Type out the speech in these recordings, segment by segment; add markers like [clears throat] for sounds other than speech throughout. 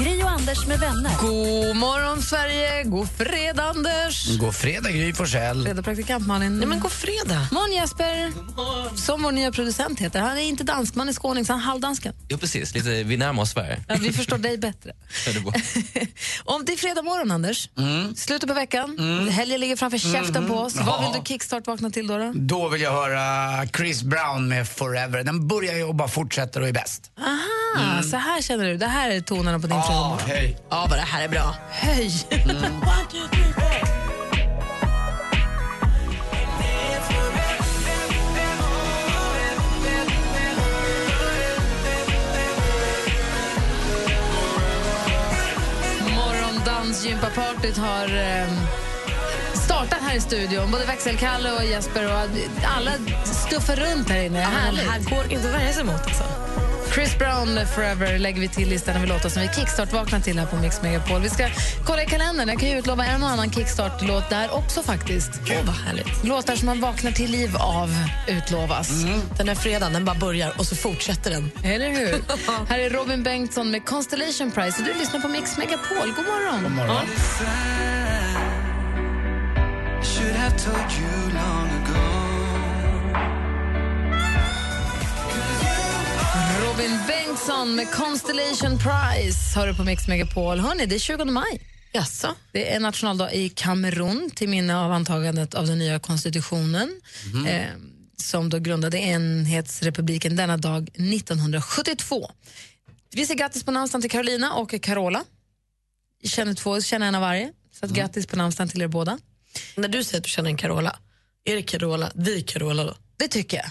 Gri och Anders med vänner. God morgon, Sverige! God fredag, Anders! God fredag, Gry Forssell. Fredag, praktikant Malin. Nej, men god fredag. morgon, Jesper! Som vår nya producent heter. Han är inte danskman i skåning, så han är halvdansken. Jo, precis. Lite, vi närmar oss Sverige. Ja, vi förstår dig bättre. [laughs] Det är. [laughs] Om det är fredag morgon, Anders. Mm. Slutet på veckan. Helgen ligger framför käften på oss. Vad vill du kickstart vakna till då? då? Då vill jag höra Chris Brown med Forever. Den börjar ju och bara fortsätter och är bäst. Aha, så här känner du. Det här är tonerna på din fredag morgon. hej. Ja, vad det här är bra. Höj! Morgondansgympapartyt har eh, startat här i studion. Både växelkalle och Jesper och alla stuffar runt här inne. Härligt. här går inte att värja sig mot. Alltså. Chris Brown Forever lägger vi till listan över låtar som vi kickstart-vaknar till här på Mix Megapol. Vi ska kolla i kalendern. Jag kan ju utlova en och annan kickstart-låt där också faktiskt. Åh, vad härligt. Låtar som man vaknar till liv av utlovas. Den här fredagen den bara börjar och så fortsätter den. Eller hur? [laughs] här är Robin Bengtsson med Constellation Prize. Och du lyssnar på Mix Megapol. God morgon. God morgon. Robin Bengtsson med Constellation Prize har du på Mix Megapol. Hörrni, det är 20 maj. Jaså? Det är nationaldag i Kamerun till minne av antagandet av den nya konstitutionen eh, som då grundade enhetsrepubliken denna dag 1972. Vi säger grattis på namnsdagen till Carolina och Carola. Känner två, känner en av varje. Så att grattis på namnsdagen till er båda. När du säger att du känner en Carola, är det Carola, the Carola då? Det tycker jag.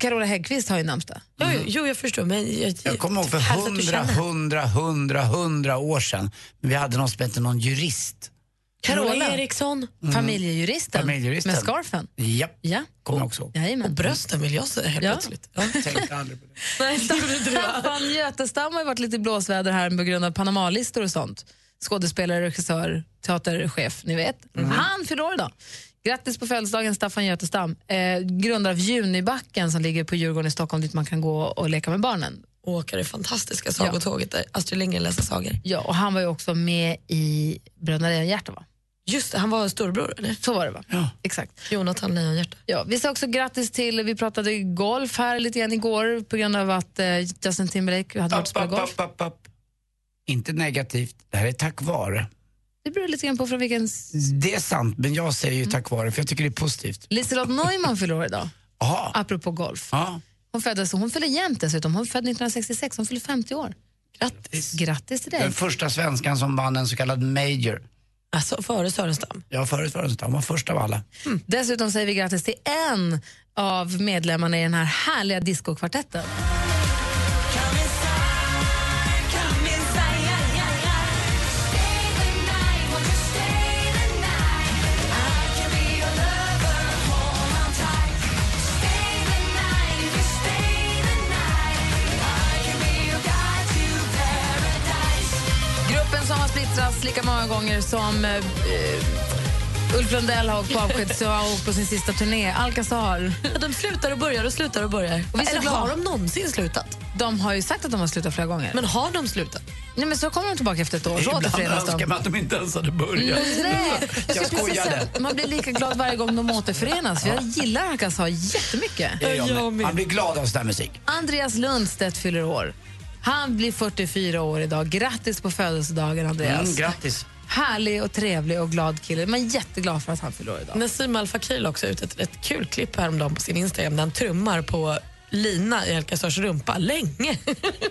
Carola Häggkvist har ju namnsdag. Jo, jo, jo, jag förstår. Men jag, Jag kommer ihåg för du hundra, hundra, hundra, hundra år sedan. Vi hade någon som hette någon jurist. Carola. Eriksson. Familjejuristen, Familjejuristen. med scarfen. Japp, Ja. kommer också. Jajamän. Och brösten vill jag säga helt Ja. plötsligt. Ja. Tänkte [laughs] aldrig på det. Nej, [laughs] Götestam har ju varit lite i blåsväder här på grund av Panama-listor och sånt. Skådespelare, regissör, teaterchef, ni vet. Han fyller år idag. Grattis på födelsedagen Staffan Götestam. Eh, grundare av Junibacken som ligger på Djurgården i Stockholm dit man kan gå och leka med barnen. Åka det fantastiska sagotåget där Astrid Lindgren läser sagor. Ja, och han var ju också med i Bröderna Lejonhjärta va? Just det, han var storbror, eller? Så var det va? Ja. Exakt. Jonathan Lejonhjärta. Ja, vi säger också grattis till, vi pratade golf här lite grann igår på grund av att eh, Justin Timberlake hade varit upp, golf. upp, upp, upp. Inte negativt, det här är tack vare. Det beror lite grann på från vilken... Det är sant, men jag säger ju tack vare för jag tycker det är positivt. Liselott Neumann fyller år idag, Jaha. apropå golf. Ja. Hon föddes, hon fyller jämnt dessutom, hon är född 1966, hon fyller 50 år. Grattis. Grattis till dig. Den första svenskan som vann en så kallad major. Alltså, före Sörenstam. Ja, det så. Han var först av alla. Dessutom säger vi grattis till en av medlemmarna i den här härliga discokvartetten. Splittrats lika många gånger som eh, Ulf Lundell har åkt på har åkt på sin sista turné. Alcazar. Ja, de slutar och börjar och slutar och börjar. Och Eller glada. har de någonsin slutat? De har ju sagt att de har slutat flera gånger. Men har de slutat? Nej, men så kommer de tillbaka efter ett år. Ibland önskar man att de inte ens hade börjat. Nej, Jag precis skojade. Man blir lika glad varje gång de återförenas. Jag gillar Alcazar jättemycket. Jag Jag. Man blir glad av sån här musik. Andreas Lundstedt fyller år. Han blir 44 år idag. Grattis på födelsedagen, Andreas. Mm, grattis. Härlig och trevlig och glad kille. Man är jätteglad för att han fyller år idag. Nassim Al Fakir också ut ett, ett kul klipp häromdagen på sin Instagram där han trummar på lina i Alcazars rumpa länge.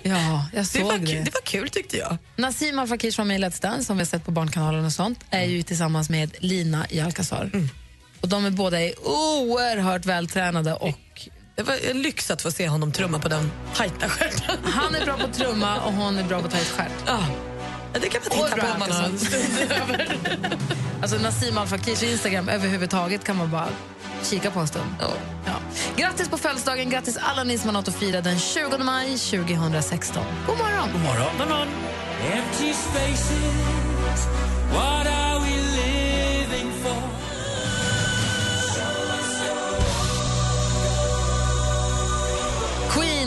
Ja, jag [laughs] Det såg var, det. det var kul tyckte jag. Nassim Al Fakirs familj Let's Dance, som vi har sett på Barnkanalen och sånt, är ju tillsammans med Lina i Alcazar. Och de är båda är oerhört vältränade och Det var en lyx att få se honom trumma på den tajta stjärten. han är bra på trumma och hon är bra på tajt stjärt. Ja. Ja, det kan man titta på om man har [laughs] en stund över. Alltså Nassim Al Fakirs Instagram överhuvudtaget kan man bara kika på en stund. Ja. Grattis på födelsedagen, grattis alla ni som har något att fira den 20 maj 2016. God morgon! God morgon. God morgon.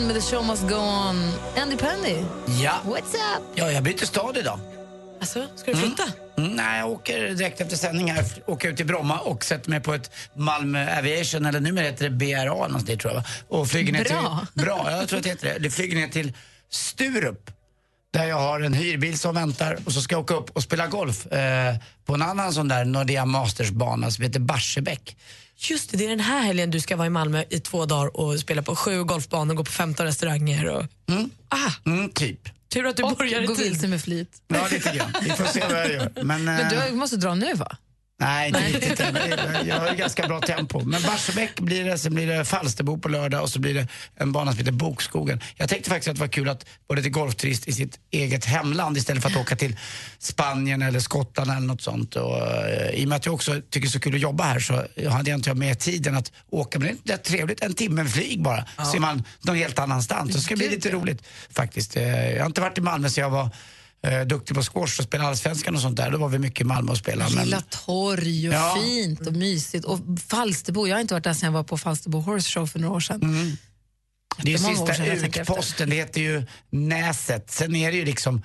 Queen med The show must go on. Andy Penny, Ja. what's up? ja, jag byter stad idag. Alltså, ska du flytta? Mm, nej, jag åker direkt efter sändning här, åker ut till Bromma och sätter mig på ett Malmö Aviation, eller numera heter det BRA dit, tror jag. va? Och flyger ner Bra. till... Bra. jag tror att det heter det. Det flyger ner till Sturup. Där jag har en hyrbil som väntar och så ska jag åka upp och spela golf eh, på en annan sån där Nordea Masters-bana som heter Barsebäck. Just det, det är den här helgen du ska vara i Malmö i två dagar och spela på sju golfbanor, gå på 15 restauranger och... Ah, Mm, typ. tur att du börjar Och i gå tid. vilse med flit. Ja, lite grann. Vi får se vad jag gör. Men, Men eh, du måste dra nu, va? Nej, inte riktigt. Jag har ju ganska bra tempo. Men Barsebäck blir det, sen blir det Falsterbo på lördag och så blir det en bana som heter Bokskogen. Jag tänkte faktiskt att det var kul att vara lite golfturist i sitt eget hemland istället för att åka till Spanien eller Skottland eller något sånt. Och, eh, I och med att jag också tycker det är så kul att jobba här så hade jag inte med tiden att åka. Men det är trevligt, en timme flyg bara. Så är man någon helt annanstans. Så det ska bli lite roligt faktiskt. Eh, Jag har inte varit i Malmö så jag var eh, duktig på squash och spelade allsvenskan och sånt där. Då var vi mycket i Malmö och spelade. men- Lilla torg och Ja. fint och mysigt. Och Falsterbo, jag har inte varit där sedan jag var på Falsterbo Horse Show för några år sedan. Det är ju sista utposten, det heter ju Näset. Sen är det ju liksom,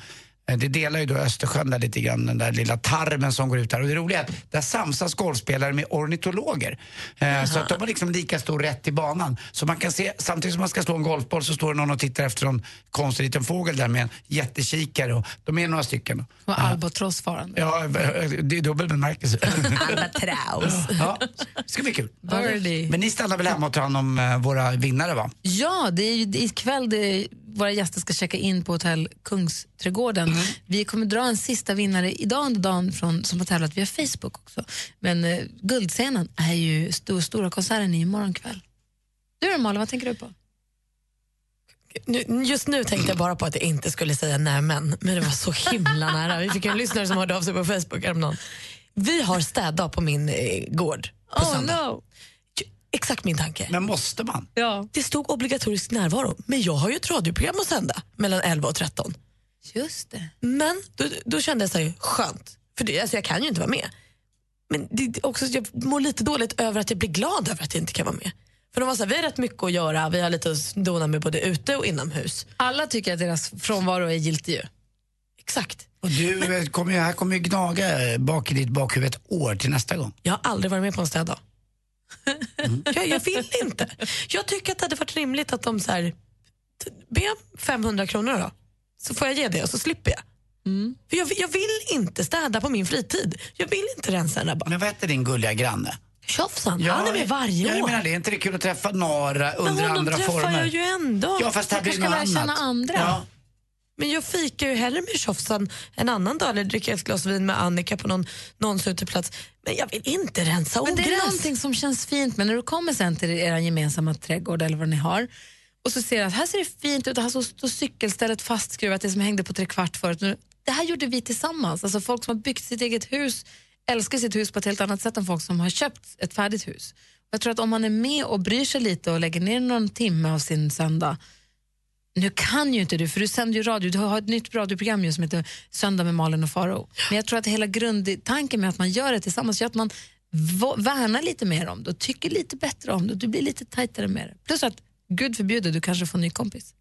det delar ju då Östersjön där lite grann, den där lilla tarmen som går ut där. Och det roliga är att där samsas golfspelare med ornitologer. Eh, så att de har liksom lika stor rätt i banan. Så man kan se, samtidigt som man ska slå en golfboll så står det någon och tittar efter en konstig liten fågel där med en jättekikare. Och de är några stycken. Och albatross farande. Ja, det är dubbel bemärkelse. [laughs] [laughs] Albatraus. ja, det ska bli kul. Birdie. Men ni stannar väl hemma och tar hand om eh, våra vinnare va? Ja, det är ju det är ikväll det, våra gäster ska checka in på hotell Kungsträdgården. Vi kommer dra en sista vinnare idag under dagen från, som har tävlat via Facebook också. Men eh, guldscenen är ju stor, stora konserten är imorgon kväll. Du då Malin, vad tänker du på? Just nu tänkte jag bara på att jag inte skulle säga nej men, men det var så himla nära. Vi fick en lyssnare som hörde av sig på Facebook häromdagen. Vi har städdag på min eh, gård på söndag. no! Exakt min tanke. Men måste man? Ja, Det stod obligatorisk närvaro, men jag har ju ett radioprogram att sända mellan 11 och 13. just det. Men då, då kände jag så här, skönt, för det, alltså jag kan ju inte vara med. Men det, också, jag mår lite dåligt över att jag blir glad över att jag inte kan vara med. För de var så här, vi har rätt mycket att göra, vi har lite att dona med både ute och inomhus. Alla tycker att deras frånvaro är giltig ju. Exakt. Och du eh, kommer ju, här kommer ju gnaga eh, bak i ditt bakhuvud ett år till nästa gång. Jag har aldrig varit med på en städdag. Jag, jag vill inte. Jag tycker att det hade varit rimligt att de så här, be om 500 kronor då, så får jag ge det och så slipper jag. För jag, jag vill inte städa på min fritid. Jag vill inte rensa en där bara. Men vad heter din gulliga granne? Tjofsan, han är med varje jag år. menar det, är inte det kul att träffa några Men under honom andra träffar former? jag ju ändå. Ja, fast här Jag blir kanske ska lära känna andra. Ja. Men jag fikar ju hellre med tjofsan en annan dag eller dricker ett glas vin med Annika på någon, någons uteplats. Men jag vill inte rensa Men det är ogräs. någonting som känns fint men när du kommer sen till er gemensamma trädgård eller vad ni har och så ser att här ser det fint ut, här står står cykelstället fastskruvat, det som hängde på trekvart förut. Nu- Det här gjorde vi tillsammans. Alltså folk som har byggt sitt eget hus älskar sitt hus på ett helt annat sätt än folk som har köpt ett färdigt hus. Jag tror att om man är med och bryr sig lite och lägger ner någon timme av sin söndag nu kan ju inte du, för du sänder ju radio, du har ett nytt radioprogram som heter Söndag med Malin och Faro. Men jag tror att hela grundtanken med att man gör det tillsammans gör att man värnar lite mer om det och tycker lite bättre om det du blir lite tajtare med det. Plus att, gud förbjuder, du kanske får en ny kompis.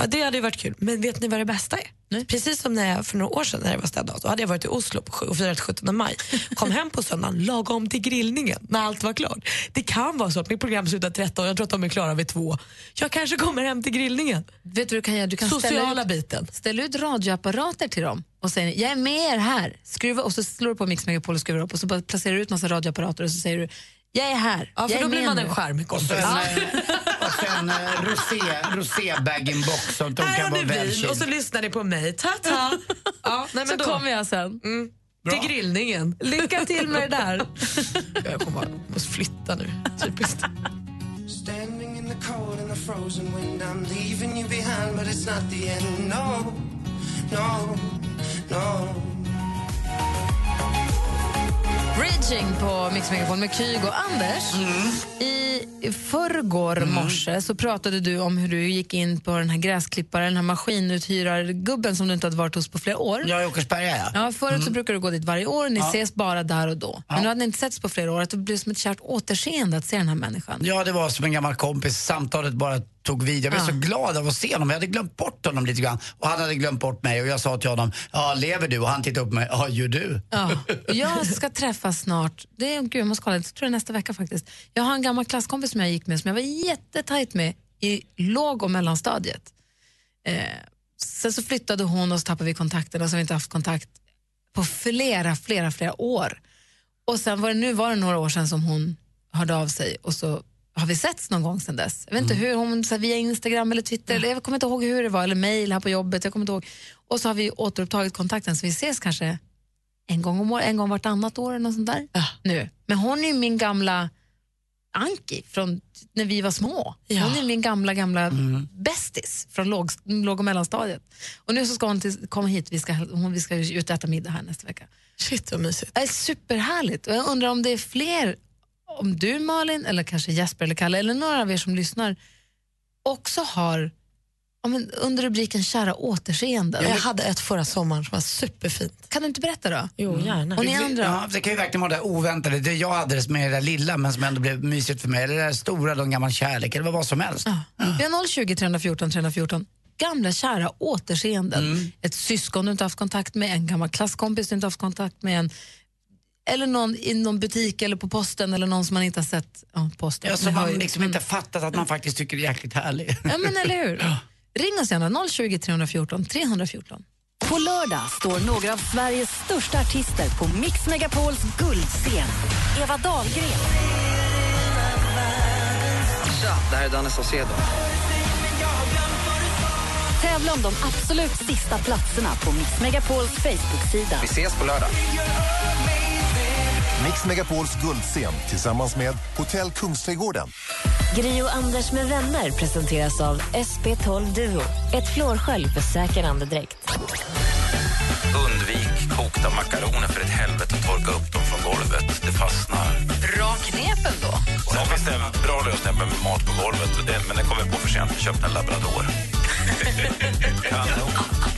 Ja, det hade ju varit kul. Men vet ni vad det bästa är? Precis som när jag, för några år sedan när det var städdag, så hade jag varit i Oslo på, och firat 17 maj. Kom hem på söndagen lagom till grillningen när allt var klart. Det kan vara så att mitt program slutar 13, jag tror att de är klara vid två. Jag kanske kommer hem till grillningen. Vet du du kan göra? Du kan Sociala ställa ut, biten. ställa ut radioapparater till dem och säger jag är med er här. Skruva, och så slår du på Mix Megapol och skruvar upp och så placerar du ut massa radioapparater och så säger du jag är här. Ja, för jag då blir man nu." en charmig Och sen, och sen eh, rosé, rosé bag-in-box så att de Här kan har vara ni vin välkylda. och så lyssnar ni på mig. Ta-ta! Ja, nej, Så men då, kommer jag sen. till grillningen. Lycka till med det där. [laughs] Jag kommer bara, måste flytta nu. Typiskt. Standing in the cold and the frozen wind, I'm leaving you behind, but it's not the end. No, no. gone. Raging på Mix Megapol med Kygo. Anders, i i förrgår morse så pratade du om hur du gick in på den här gräsklipparen, den här maskinuthyrargubben som du inte hade varit hos på flera år. Är i Åkersberga, ja. Ja, förut så brukar du gå dit varje år, ni ses bara där och då. Men nu hade ni inte setts på flera år, att det blev som ett kärt återseende att se den här människan. Ja, det var som en gammal kompis. Samtalet bara tog vid. Jag blev Ja. så glad av att se honom. Jag hade glömt bort honom lite grann. Och han hade glömt bort mig. Och jag sa till honom, ja, lever du? Och han tittade upp på mig, ja, gör du? Ja, [laughs] jag ska träffas snart. Det är, gud, jag måste kolla, jag tror det är nästa vecka faktiskt. Jag har en gammal klasskompis som jag gick med som jag var jättetajt med i låg och mellanstadiet. Eh, sen så flyttade hon och så tappade vi kontakten och så har vi inte haft kontakt på flera, flera, flera år. Och sen var det, nu var det några år sedan som hon hörde av sig och så har vi setts någon gång sedan dess. Jag vet inte hur, hon, så här, via Instagram eller Twitter, eller jag kommer inte ihåg hur det var, eller mail här på jobbet, jag kommer inte ihåg. Och så har vi återupptagit kontakten så vi ses kanske en gång om året, en gång vartannat år eller något sånt där. Nu. Men hon är ju min gamla Anki från när vi var små. Hon är min gamla, gamla bästis från låg, låg och mellanstadiet. Och nu så ska hon till, komma hit, vi ska, hon, vi ska ut och äta middag här nästa vecka. Shit vad mysigt. Det är superhärligt. Och jag undrar om det är fler, om du Malin, eller kanske Jesper eller Kalle, eller några av er som lyssnar, också har ja, men under rubriken kära återseenden. Jag hade ett förra sommaren som var superfint. Kan du inte berätta då? Jo, gärna. Och ni Det- andra? Ja, det kan ju verkligen vara det oväntade. Det jag hade det med det där lilla men som ändå blev mysigt för mig. Eller det där stora, en gammal kärlek eller vad som helst. Vi har 020 314 314. Gamla kära återseenden. Ett syskon du inte haft kontakt med, en gammal klasskompis du inte haft kontakt med, en, eller någon i någon butik eller på posten eller någon som man inte har sett. Ja, posten. Ja, som man liksom inte fattat att man faktiskt tycker det är jäkligt härlig. Ja, men eller hur? [laughs] Ring oss gärna, 020 314 314. På lördag står några av Sveriges största artister på Mix Megapols guldscen. Eva Dahlgren, Tja, det här är Danne Saucedo. tävla om de absolut sista platserna på Mix Megapols Facebook-sida. Vi ses på lördag. Mix Megapols guldscen tillsammans med Hotell Kungsträdgården. Gri och Anders med vänner presenteras av SP12 Duo. Ett flårskölj för säker andedräkt. Undvik kokta makaroner för ett helvete torka upp dem från golvet. Det fastnar. Bra knepen då. Sen finns det en bra lösning med mat på golvet, det, men den kommer på för sent. Köpte en labrador. Kanon.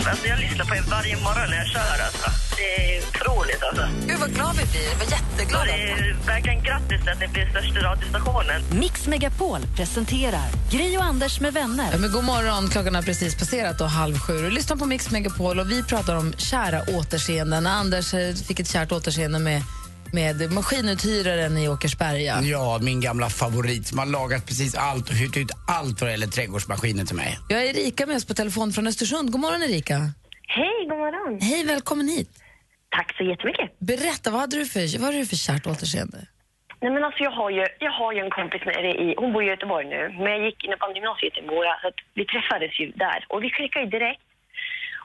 Alltså jag lyssnar på er varje morgon när jag kör. Alltså. Det är otroligt. Alltså. Gud vad glad vi blir. Vad jätteglada. Det är verkligen grattis att ni blir största radiostationen. Mix Megapol presenterar Gri och Anders med vänner. Ja, men god morgon, klockan har precis passerat och halv sju. Lyssna på Mix Megapol och vi pratar om kära återseenden. Anders eh, fick ett kärt återseende med, med maskinuthyraren i Åkersberga. Ja, min gamla favorit som har lagat precis allt och hyrt ut allt vad det gäller trädgårdsmaskiner till mig. Jag är Erika med oss på telefon från Östersund. God morgon Erika. Hej, god morgon. Hej, välkommen hit. Tack så jättemycket. Berätta, vad hade du för, vad hade du för kärt återseende? Nej, men alltså, jag, har ju, jag har ju en kompis nere i, hon bor i Göteborg nu, men jag gick inne på gymnasiet i Mora, så att vi träffades ju där och vi klickade ju direkt.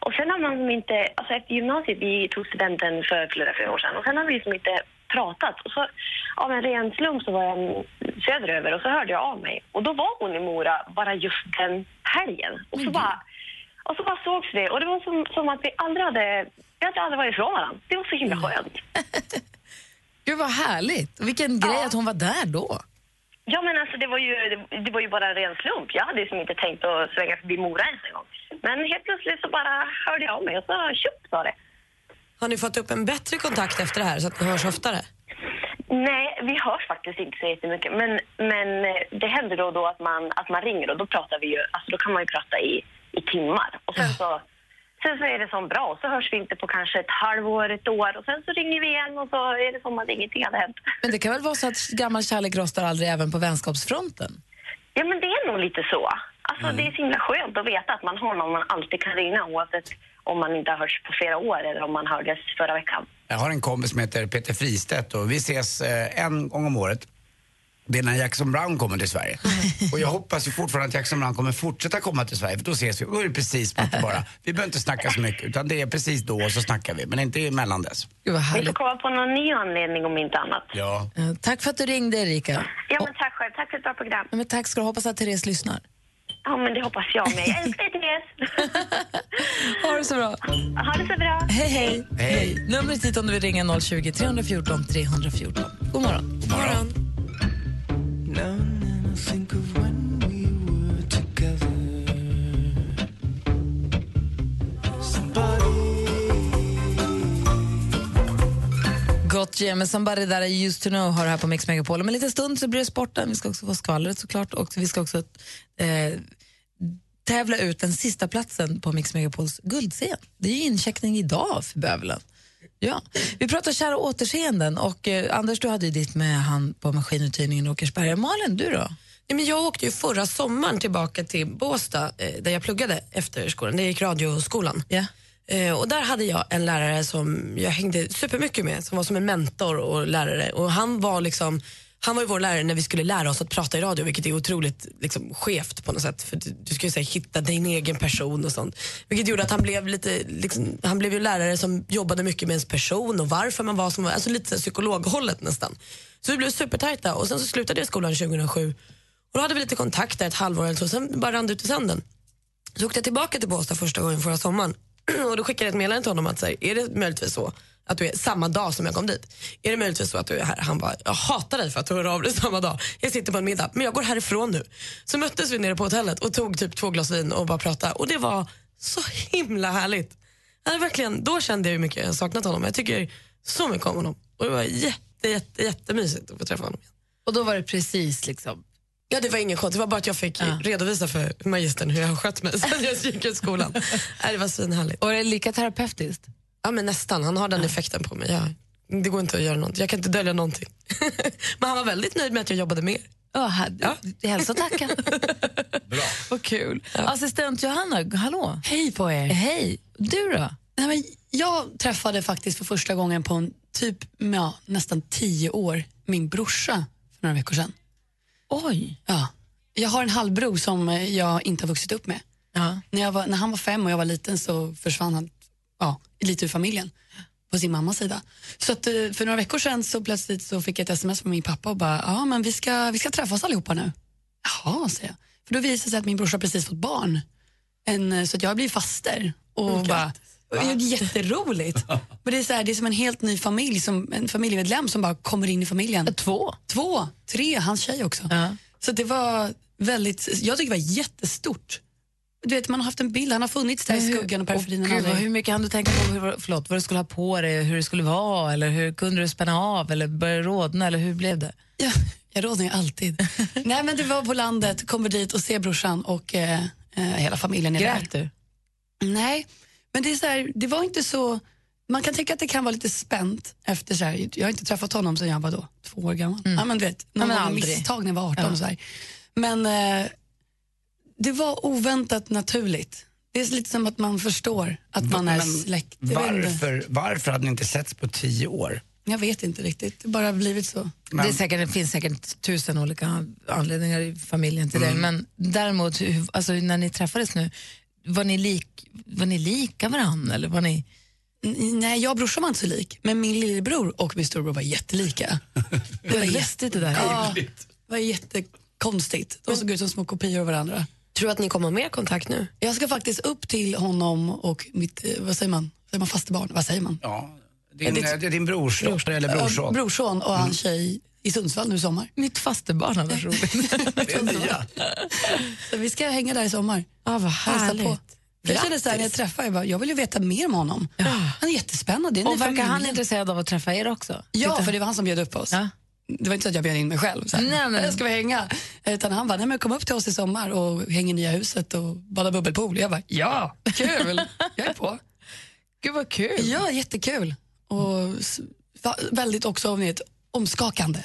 Och sen har man som inte, alltså efter gymnasiet, vi tog studenten för flera, flera år sedan och sen har vi som inte pratat. Och så av en ren slump så var jag söderöver och så hörde jag av mig. Och då var hon i Mora bara just den helgen. Och så bara, och så bara sågs vi och det var som, som att vi aldrig hade, vi hade aldrig varit ifrån varandra. Det var så himla skönt. [laughs] Gud vad härligt. Vilken grej att hon var där då. Ja, men alltså det var ju, det, var ju bara en ren slump. Jag hade liksom inte tänkt att svänga förbi Mora ens en gång. Men helt plötsligt så bara hörde jag av mig och så tjopp sa det. Har ni fått upp en bättre kontakt efter det här så att ni hörs oftare? Nej, vi hörs faktiskt inte så jättemycket. Men, men eh, det händer då och då att man, att man ringer och då pratar vi ju, alltså då kan man ju prata i, i timmar. Och sen så, sen så är det som bra så hörs vi inte på kanske ett halvår, ett år och sen så ringer vi igen och så är det som att ingenting hade hänt. Men det kan väl vara så att gammal kärlek rostar aldrig även på vänskapsfronten? Ja, men det är nog lite så. Alltså, Det är så himla skönt att veta att man har någon man alltid kan ringa oavsett om man inte har hörts på flera år eller om man hördes förra veckan. Jag har en kompis som heter Peter Fristedt och vi ses eh, en gång om året. Det är när Jackson Brown kommer till Sverige. [laughs] Och jag hoppas ju fortfarande att Jackson Brown kommer fortsätta komma till Sverige för då ses vi. Och då är det precis det [laughs] bara, vi behöver inte snacka så mycket utan det är precis då och så snackar vi. Men inte emellan dess. Gud vad Vi får komma på någon ny anledning om inte annat. Ja. Eh, Tack för att du ringde Erika. Ja, men tack själv. Tack för ett bra program. Ja, men tack ska du. Hoppas att Therese lyssnar. Ja, men det hoppas jag med. Jag älskar dig, Therese. [laughs] Ha det så bra. Ha det så bra. Hej, hej. Hej. Numret hit om du vill ringa 020 314 314. God morgon. God morgon. Now and yeah, med Somebody That I Used To Know har det här på Mix Megapol. Om en liten stund så blir det sporten. Vi ska också få skvallret såklart och vi ska också eh, tävla ut den sista platsen på Mix Megapols guldscen. Det är ju incheckning idag för bövelen. Ja. Vi pratar kära återseenden och eh, Anders du hade ju ditt med han på maskinuthyrningen i Åkersberga. Malin, du då? Nej, men jag åkte ju förra sommaren tillbaka till Båstad eh, där jag pluggade efter skolan. Det gick radioskolan. Eh, och där hade jag en lärare som jag hängde supermycket med, som var som en mentor och lärare. Och han var liksom han var ju vår lärare när vi skulle lära oss att prata i radio, vilket är otroligt liksom, skevt på något sätt. För du, du ska ju säga hitta din egen person och sånt. Vilket gjorde att han blev lite, liksom, han blev ju lärare som jobbade mycket med ens person och varför man var som var, alltså lite psykologhållet nästan. Så vi blev supertajta och sen så slutade jag skolan 2007 och då hade vi lite kontakt där ett halvår eller så, sen bara rann det ut i sanden. Så åkte jag tillbaka till Båstad första gången förra sommaren [clears throat] och då skickade jag ett meddelande till honom att säga, är det möjligtvis så att du är samma dag som jag kom dit? Är det möjligtvis så att du är här? Han bara, jag hatar dig för att du hör av dig samma dag. Jag sitter på en middag, men jag går härifrån nu. Så möttes vi nere på hotellet och tog typ två glas vin och bara pratade och det var så himla härligt. Jag verkligen, då kände jag hur mycket jag saknat honom. Jag tycker så mycket om honom och det var jätte, jätte, jättemysigt att få träffa honom. Och då var det precis liksom Ja, det var ingen konstigt. Det var bara att jag fick redovisa för magistern hur jag har skött mig sen jag gick ut skolan. [laughs] Det var svinhärligt. Och är det lika terapeutiskt? Ja, men nästan. Han har den effekten på mig. Jag, det går inte att göra någonting. Jag kan inte dölja någonting. [laughs] men han var väldigt nöjd med att jag jobbade mer. Ja, ja. hälsa och tacka. [laughs] Bra. Vad kul. Assistent Johanna, hallå. Hej på er. Hej. Du då? Nej, men jag träffade faktiskt för första gången på en typ ja, nästan tio år min brorsa för några veckor sedan. Oj. Ja. Jag har en halvbror som jag inte har vuxit upp med. Ja. När, jag var, när han var fem och jag var liten så försvann han ja, lite ur familjen på sin mammas sida. Så att, eh, för några veckor sedan så plötsligt så fick jag ett sms från min pappa och bara, ja men vi ska, vi ska träffas allihopa nu. Jaha, säger jag. För då visade det sig att min brorsa precis fått barn. En, eh, så att jag blir faster. Och Mm, bara, är jätteroligt. [laughs] Men det är, så här, det är som en helt ny familj, som, en familjemedlem som bara kommer in i familjen. Två? Två, tre, hans tjej också. Så det var väldigt, jag tycker det var jättestort. Du vet, man har haft en bild, han har funnits där i skuggan och vad- hur mycket hann du tänka på hur, förlåt, vad du skulle ha på dig, hur det skulle vara, eller hur kunde du spänna av, eller börja rodna, eller hur blev det? Ja, [laughs] jag rodnar ju alltid. [laughs] Nej men det var på landet, kommer dit och ser brorsan och eh, eh, hela familjen är Grät där. du? Nej, men det, är så här, det var inte så... Man kan tycka att det kan vara lite spänt efter så här, jag har inte träffat honom sedan jag var då, två år gammal. Ja, men du vet, någon Mm. men misstag när jag var 18 Ja. så här. Men eh, det var oväntat naturligt. Det är lite som att man förstår att man är Men släkt. Varför, varför hade ni inte setts på tio år? Jag vet inte riktigt, det har bara blivit så. Det, är säkert, det finns säkert tusen olika anledningar i familjen till Mm. det, men däremot, alltså, när ni träffades nu, var ni, lik, var ni lika varandra? Eller var ni... Nej, jag och brorsan var inte så lik, men min lillebror och min storbror var jättelika. Det var [laughs] lustigt det där. Ja, det var jättekonstigt. De såg ut som små kopior av varandra. Tror du att ni kommer ha mer kontakt nu? Jag ska faktiskt upp till honom och mitt, eh, vad säger man, säger man fastebarn? Vad säger man? Ja, din, det är din brorson eller brorson. Ja, brorson och hans tjej i Sundsvall nu i sommar. Mitt fastebarn, [laughs] roligt. Det är nya. Så vi ska hänga där i sommar. Ja, vad härligt. på. Jag kände så här, när jag träffade jag, bara, jag vill ju veta mer om honom. Han är jättespännande. Är Och verkar han intresserad av att träffa er också? Ja, Titta. för det var han som bjöd upp oss. Det var inte så att jag bjöd in mig själv. Så här, Nej, men- "Här Ska vi hänga? Utan han bara, nej men kom upp till oss i sommar och häng i nya huset och bada bubbelpool. Jag bara, ja, kul, jag är på. Gud vad kul. Ja, jättekul. Och väldigt också vet, omskakande.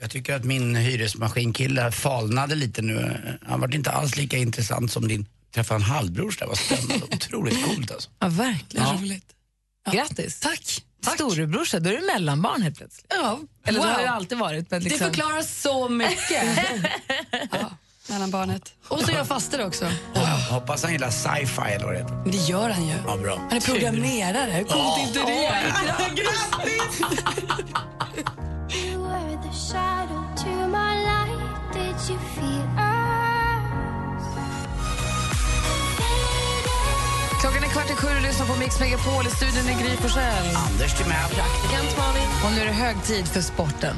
Jag tycker att min hyresmaskinkille falnade lite nu. Han var inte alls lika intressant som din träffa en halvbrors där. var spännande. Otroligt coolt alltså. Ja, verkligen. Ja. Roligt. Grattis. Tack. Storebrorsa, då är du mellanbarn helt plötsligt. Ja, Eller wow. det har det alltid varit. Men liksom... Det förklarar så mycket. [laughs] ja, mellan barnet. Och så är jag faster också. Jag hoppas han gillar sci-fi eller vad det heter. Men det gör han ju. Ja, bra. Han är programmerare. Hur coolt är inte det? You Mix Megapol i studion i Gry Forssell. Anders Timell. Praktikant Malin. Och nu är det hög tid för sporten.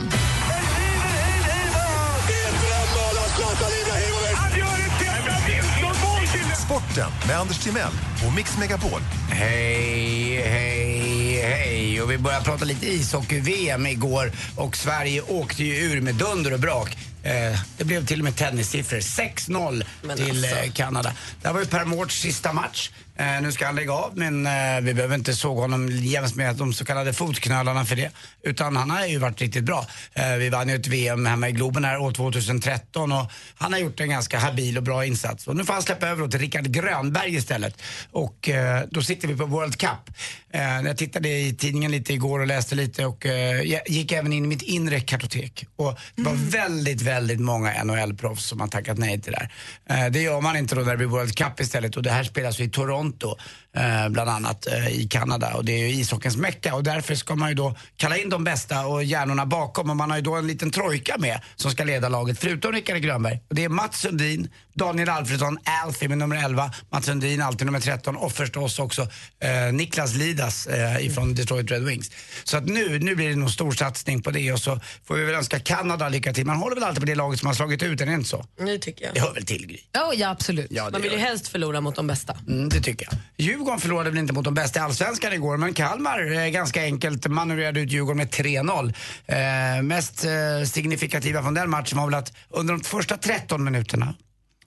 Sporten med Anders Timell och Mix Megapol. Hej, hej, hej. Och vi började prata lite ishockey-VM igår och Sverige åkte ju ur med dunder och brak. Eh, det blev till och med tennissiffror. 6-0 till alltså. eh, Kanada. Det här var ju Per Mårts sista match. Eh, nu ska han lägga av men eh, vi behöver inte såga honom jämst med de så kallade fotknölarna för det. Utan han har ju varit riktigt bra. Eh, vi vann ju ett VM hemma i Globen här år 2013 och han har gjort en ganska habil och bra insats. Och nu får han släppa över till Rickard Grönberg istället. Och eh, då sitter vi på World Cup. Eh, jag tittade i tidningen lite igår och läste lite och eh, gick även in i mitt inre kartotek. Och det var väldigt, väldigt många NHL-proffs som har tackat nej till det här. Det gör man inte då när det blir World Cup istället och det här spelas i Toronto konto Eh, bland annat eh, i Kanada och det är ju ishockeyns mecka och därför ska man ju då kalla in de bästa och hjärnorna bakom och man har ju då en liten trojka med som ska leda laget förutom Rickard Grönberg. Och det är Mats Sundin, Daniel Alfredsson, Alfie med nummer 11, Mats Sundin alltid nummer 13 och förstås också eh, Niklas Lidas eh, ifrån Detroit Red Wings. Så att nu, nu blir det nog stor satsning på det och så får vi väl önska Kanada lycka till. Man håller väl alltid på det laget som har slagit ut, är det inte så? Nu tycker jag. Det hör väl till Gry? Oh, ja, absolut. Ja, det Man vill ju helst förlora mot de bästa. Mm, det tycker jag. Djurgården förlorade väl inte mot de bästa i Allsvenskan igår, men Kalmar eh, ganska enkelt manövrerade ut Djurgården med 3-0. Eh, mest eh, signifikativa från den matchen var väl att under de första 13 minuterna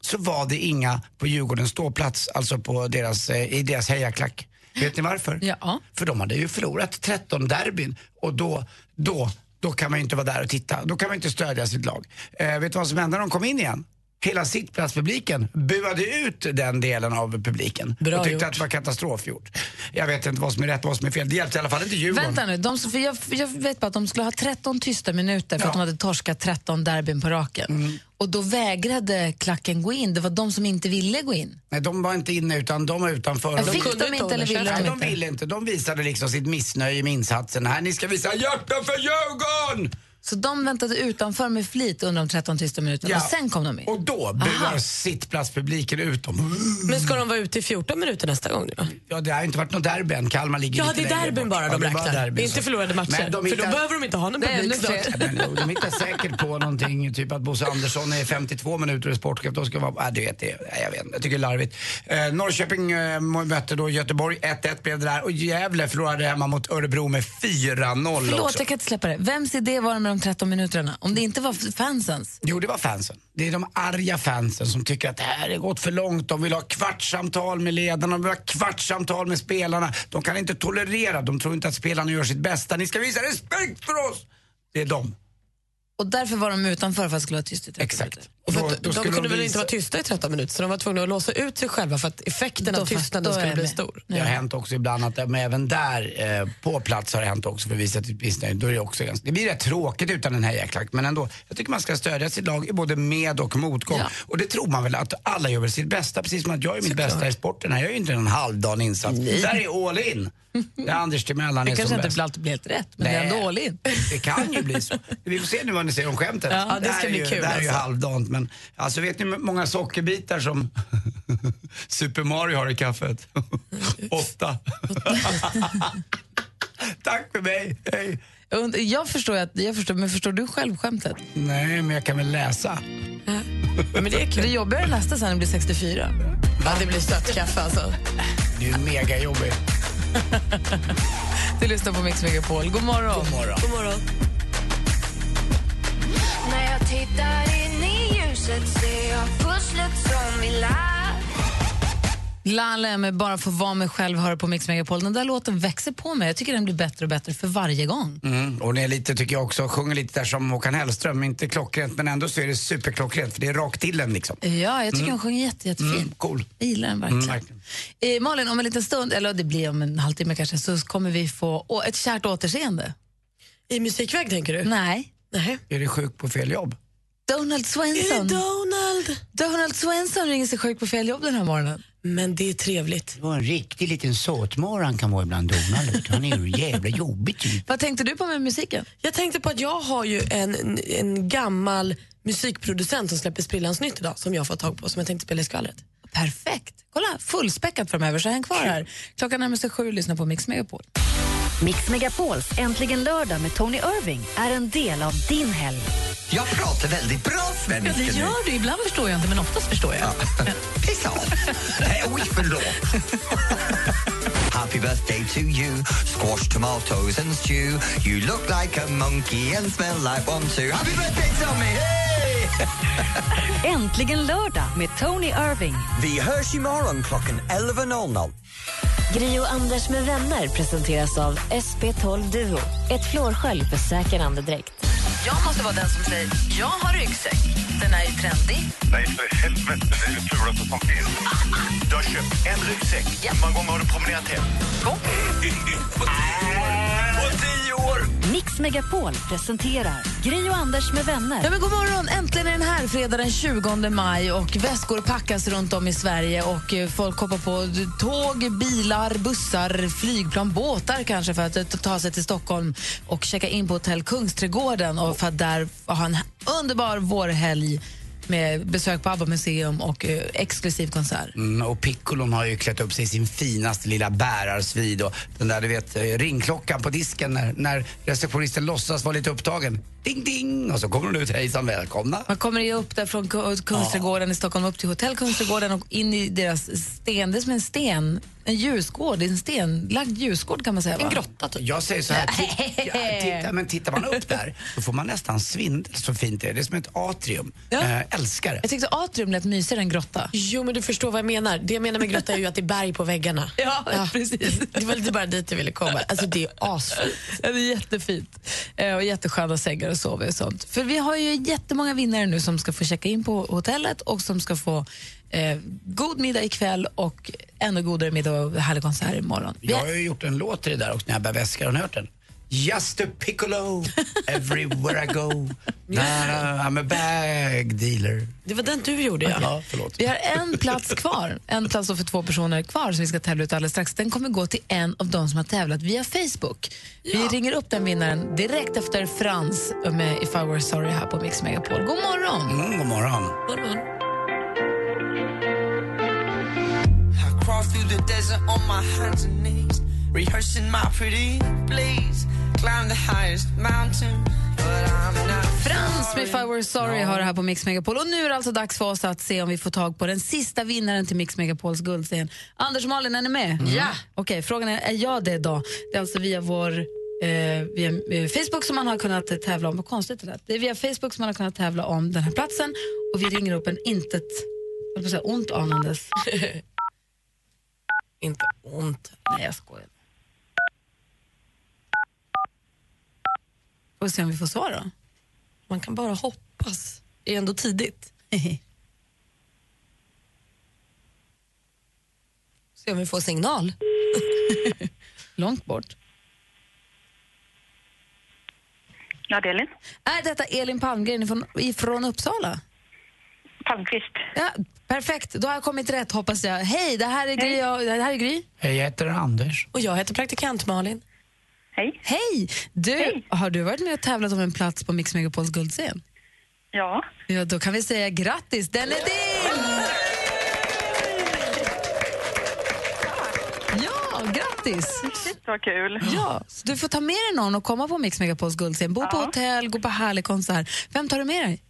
så var det inga på Djurgårdens ståplats, alltså på deras, eh, i deras hejaklack. Vet ni varför? Ja. För de hade ju förlorat 13 derbyn och då, då, då kan man ju inte vara där och titta. Då kan man inte stödja sitt lag. Eh, vet du vad som hände när de kom in igen? Hela sittplatspubliken buade ut den delen av publiken Bra och tyckte gjort. att det var katastrof gjort. Jag vet inte vad som är rätt och vad som är fel. Det hjälpte i alla fall inte Djurgården. Vänta nu, de, för jag, jag vet bara att de skulle ha 13 tysta minuter för Ja. att de hade torskat 13 derbyn på raken. Och då vägrade klacken gå in. Det var de som inte ville gå in. Nej, de var inte inne utan de var utanför. Fick kunde de inte eller ville de Nej, de inte? ville inte. De visade liksom sitt missnöje med insatsen. Här, ni ska visa hjärtan för Djurgården! Så de väntade utanför med flit under de 13 tysta minuterna Ja. och sen kom de in. Och då buar sittplatspubliken ut dem. Men ska de vara ute i 14 minuter nästa gång då? Ja, det har inte varit något derby än. Kalmar ligger Ja, lite det är längre derbyn bara Ja, de det är bara räknar. derbyn, Inte så. förlorade matcher. Men de För då hittar- behöver de inte ha någon Det är publik snart. jo, de hittar säkert på någonting, typ att Bosse Andersson är 52 minuter i sportchef. Då ska vara, äh, du vet det, nej, jag vet inte, jag tycker det är larvigt. Eh, Norrköping eh, mötte då Göteborg, 1-1 blev det där. Och Gävle förlorade hemma mot Örebro med 4-0 Förlåt, också. jag kan inte släppa det. Vems idé var det med de 13 minuterna? Om det inte var fansens? Jo, det var fansen. Det är de arga fansen som tycker att det här är gått för långt. De vill ha kvartssamtal med ledarna, de vill ha kvartssamtal med spelarna. De kan inte tolerera, de tror inte att spelarna gör sitt bästa. Ni ska visa respekt för oss! Det är de. Och därför var de utanför för att det skulle vara tyst i 30 Exakt. minuter. Och För då- att då de skulle kunde väl visa- inte vara tysta i 13 minuter så de var tvungna att låsa ut sig själva för att effekten Då av tystnaden då är skulle bli stor. Det har hänt också ibland att men även där eh, på plats har det hänt också för att visa sitt missnöje. Då är det, också ganska, det blir rätt tråkigt utan en hejaklack men ändå. Jag tycker man ska stödja sitt lag i både med och motgång. Ja. Och det tror man väl att alla gör väl sitt bästa precis som att jag är mitt bästa i sporten. här. Jag är ju inte en halvdan insats. Där är all in. Det är Anders Timell, han Det är kanske inte bäst. alltid blir helt rätt, men det är Nej. ändå all in. Det kan ju bli så. Vi får se nu vad ni säger om skämtet. Ja, det här ska bli ju, kul Det här är ju alltså. halvdant men alltså vet ni hur många sockerbitar som [laughs] Super Mario har i kaffet? [laughs] Åtta. [laughs] Tack för mig, hej. Jag förstår, att, jag förstår, men förstår du själv skämtet? Nej, men jag kan väl läsa. Men det är Det kul. är att nästa sen när det blir 64. Ja, det blir sött kaffe alltså. Det är ju mega jobbigt. Du lyssnar på Mix Megapol. God morgon. God morgon. God morgon. När jag tittar ljuset ser jag pusslet som vi lär Lale med Bara få vara mig själv hör på Mix Megapol. Den där låten växer på mig. Jag tycker den blir bättre och bättre för varje gång. Mm, och det är lite, tycker jag också, sjunger lite där som Håkan Hellström. Inte klockrent, men ändå så är det superklockrent för det är rakt till en liksom. Ja, jag tycker hon sjunger jätte, jättefint. Mm, cool. Jag gillar den verkligen. Mm, verkligen. eh, Malin, om en liten stund, eller det blir om en halvtimme kanske, så kommer vi få ett kärt återseende. I musikväg tänker du? Nej. Nej. Är det sjuk på fel jobb? Donald Swenson. Donald? Donald Swenson ringer sig sjuk på fel jobb den här morgonen. Men det är trevligt. Det var en riktig liten såtmår han kan vara ibland, Donald. [laughs] Han är ju jävla jobbig typ. Vad tänkte du på med musiken? Jag tänkte på att jag har ju en, en gammal musikproducent som släpper sprillans nytt idag som jag får tag på som jag tänkte spela i skvallret. Perfekt. Kolla, fullspäckat framöver, så häng kvar här. Klockan närmar sig sju och lyssna på Mix Megapol. Mix Megapols Äntligen lördag med Tony Irving är en del av din helg. Jag pratar väldigt bra svenska Ja, det gör du. Ibland förstår jag inte, men oftast förstår jag. Piss off! Nej, Oj, förlåt. [laughs] Happy birthday to you Squash, tomatoes and stew You look like a monkey and smell like one too Happy birthday Tommy! Hey! [laughs] Äntligen lördag med Tony Irving. Vi hörs imorgon klockan 11.00 Gri och Anders med vänner presenteras av SP12 Duo. Ett flårskölj för säker andedräkt. Jag måste vara den som säger jag har ryggsäck. Den är ju trendig. Nej, för helvete. Det är det fulaste som finns. Du har köpt en ryggsäck. Hur många gånger har du promenerat hem? Två. På tio år! Mix Megapol presenterar Gri och Anders med vänner. Ja, men god morgon! Äntligen är den här fredag den 20 maj och väskor packas runt om i Sverige och eh, folk hoppar på tåg, bilar, bussar, flygplan, båtar kanske för att ta sig till Stockholm och checka in på hotell Kungsträdgården och för att där ha en underbar vårhelg med besök på ABBA museum och eh, exklusiv konsert. Mm, och Piccolon har ju klätt upp sig i sin finaste lilla bärarsvid och den där du vet eh, ringklockan på disken när, när receptionisten låtsas vara lite upptagen. Ding ding! Och så kommer hon ut, hejsan välkomna. Man kommer ju upp där från Ku- Kungsträdgården i Stockholm upp till hotell Kungsträdgården och in i deras sten. Det är som en sten, en ljusgård, en stenlagd ljusgård kan man säga. va? grotta typ. Jag säger så här, ti- [laughs] ja, titta, men tittar man upp där då får man nästan svindel så fint det är. Det är som ett atrium. Eh, älskar det. Jag tyckte atrium lät mysigare än grotta. Jo, men du förstår vad jag menar. Det jag menar med grotta är ju att det är berg på väggarna. [laughs] Ja, precis. [laughs] Det var lite bara dit jag ville komma. Alltså det är asfint. Ja, det är jättefint. Eh, och jättesköna sängar och sover och sånt. För vi har ju jättemånga vinnare nu som ska få checka in på hotellet och som ska få eh, god middag ikväll och ännu godare middag och härlig konsert imorgon. Vi Jag har ju gjort en låt till det där också när jag bär väskan. Har ni hört den? Just a piccolo [laughs] everywhere I go. Na, na, I'm a bag dealer. Det var den du gjorde, ja. Ja, förlåt. Vi har en plats kvar, en plats för två personer kvar som vi ska tävla ut alldeles strax. Den kommer gå till en av de som har tävlat via Facebook. Vi ringer upp den vinnaren direkt efter Frans med If I Were Sorry här på Mix Megapol. God morgon! Mm, god morgon. I crawl through the desert on my hands and knees, rehearsing my pretty please. Climb the highest mountain, but I'm not. Frans med If I Were Sorry har det här på Mix Megapol. Och nu är det alltså dags för oss att se om vi får tag på den sista vinnaren till Mix Megapols guldscen. Anders Malin, är ni med? Ja! Okej, frågan är, är jag det då? Det är alltså via vår eh, via eh, Facebook som man har kunnat eh, tävla om. Vad konstigt det där. Det är via Facebook som man har kunnat tävla om den här platsen och vi ringer upp en intet, jag på säga ont anandes. [laughs] Inte ont. Nej, jag skojar. Får vi se om vi får svar då. Man kan bara hoppas. Det är ändå tidigt. [laughs] Se om vi får signal. [laughs] Långt bort. Ja, det är Elin. Är detta Elin Palmgren ifrån, ifrån Uppsala? Palmqvist. Ja, perfekt, då har jag kommit rätt hoppas jag. Hej, det här är Gry. jag- Det här är Gry. Hej, jag heter Anders. Och jag heter praktikant Malin. Hej. Hej! Du, har du varit med och tävlat om en plats på Mix Megapols guldscen? Ja. Ja, då kan vi säga grattis, den är din! Ja, grattis! Shit, vad kul. Ja, så du får ta med dig någon och komma på Mix Megapols guldscen. Bo på Ja. hotell, gå på härlig konsert. Vem tar du med dig?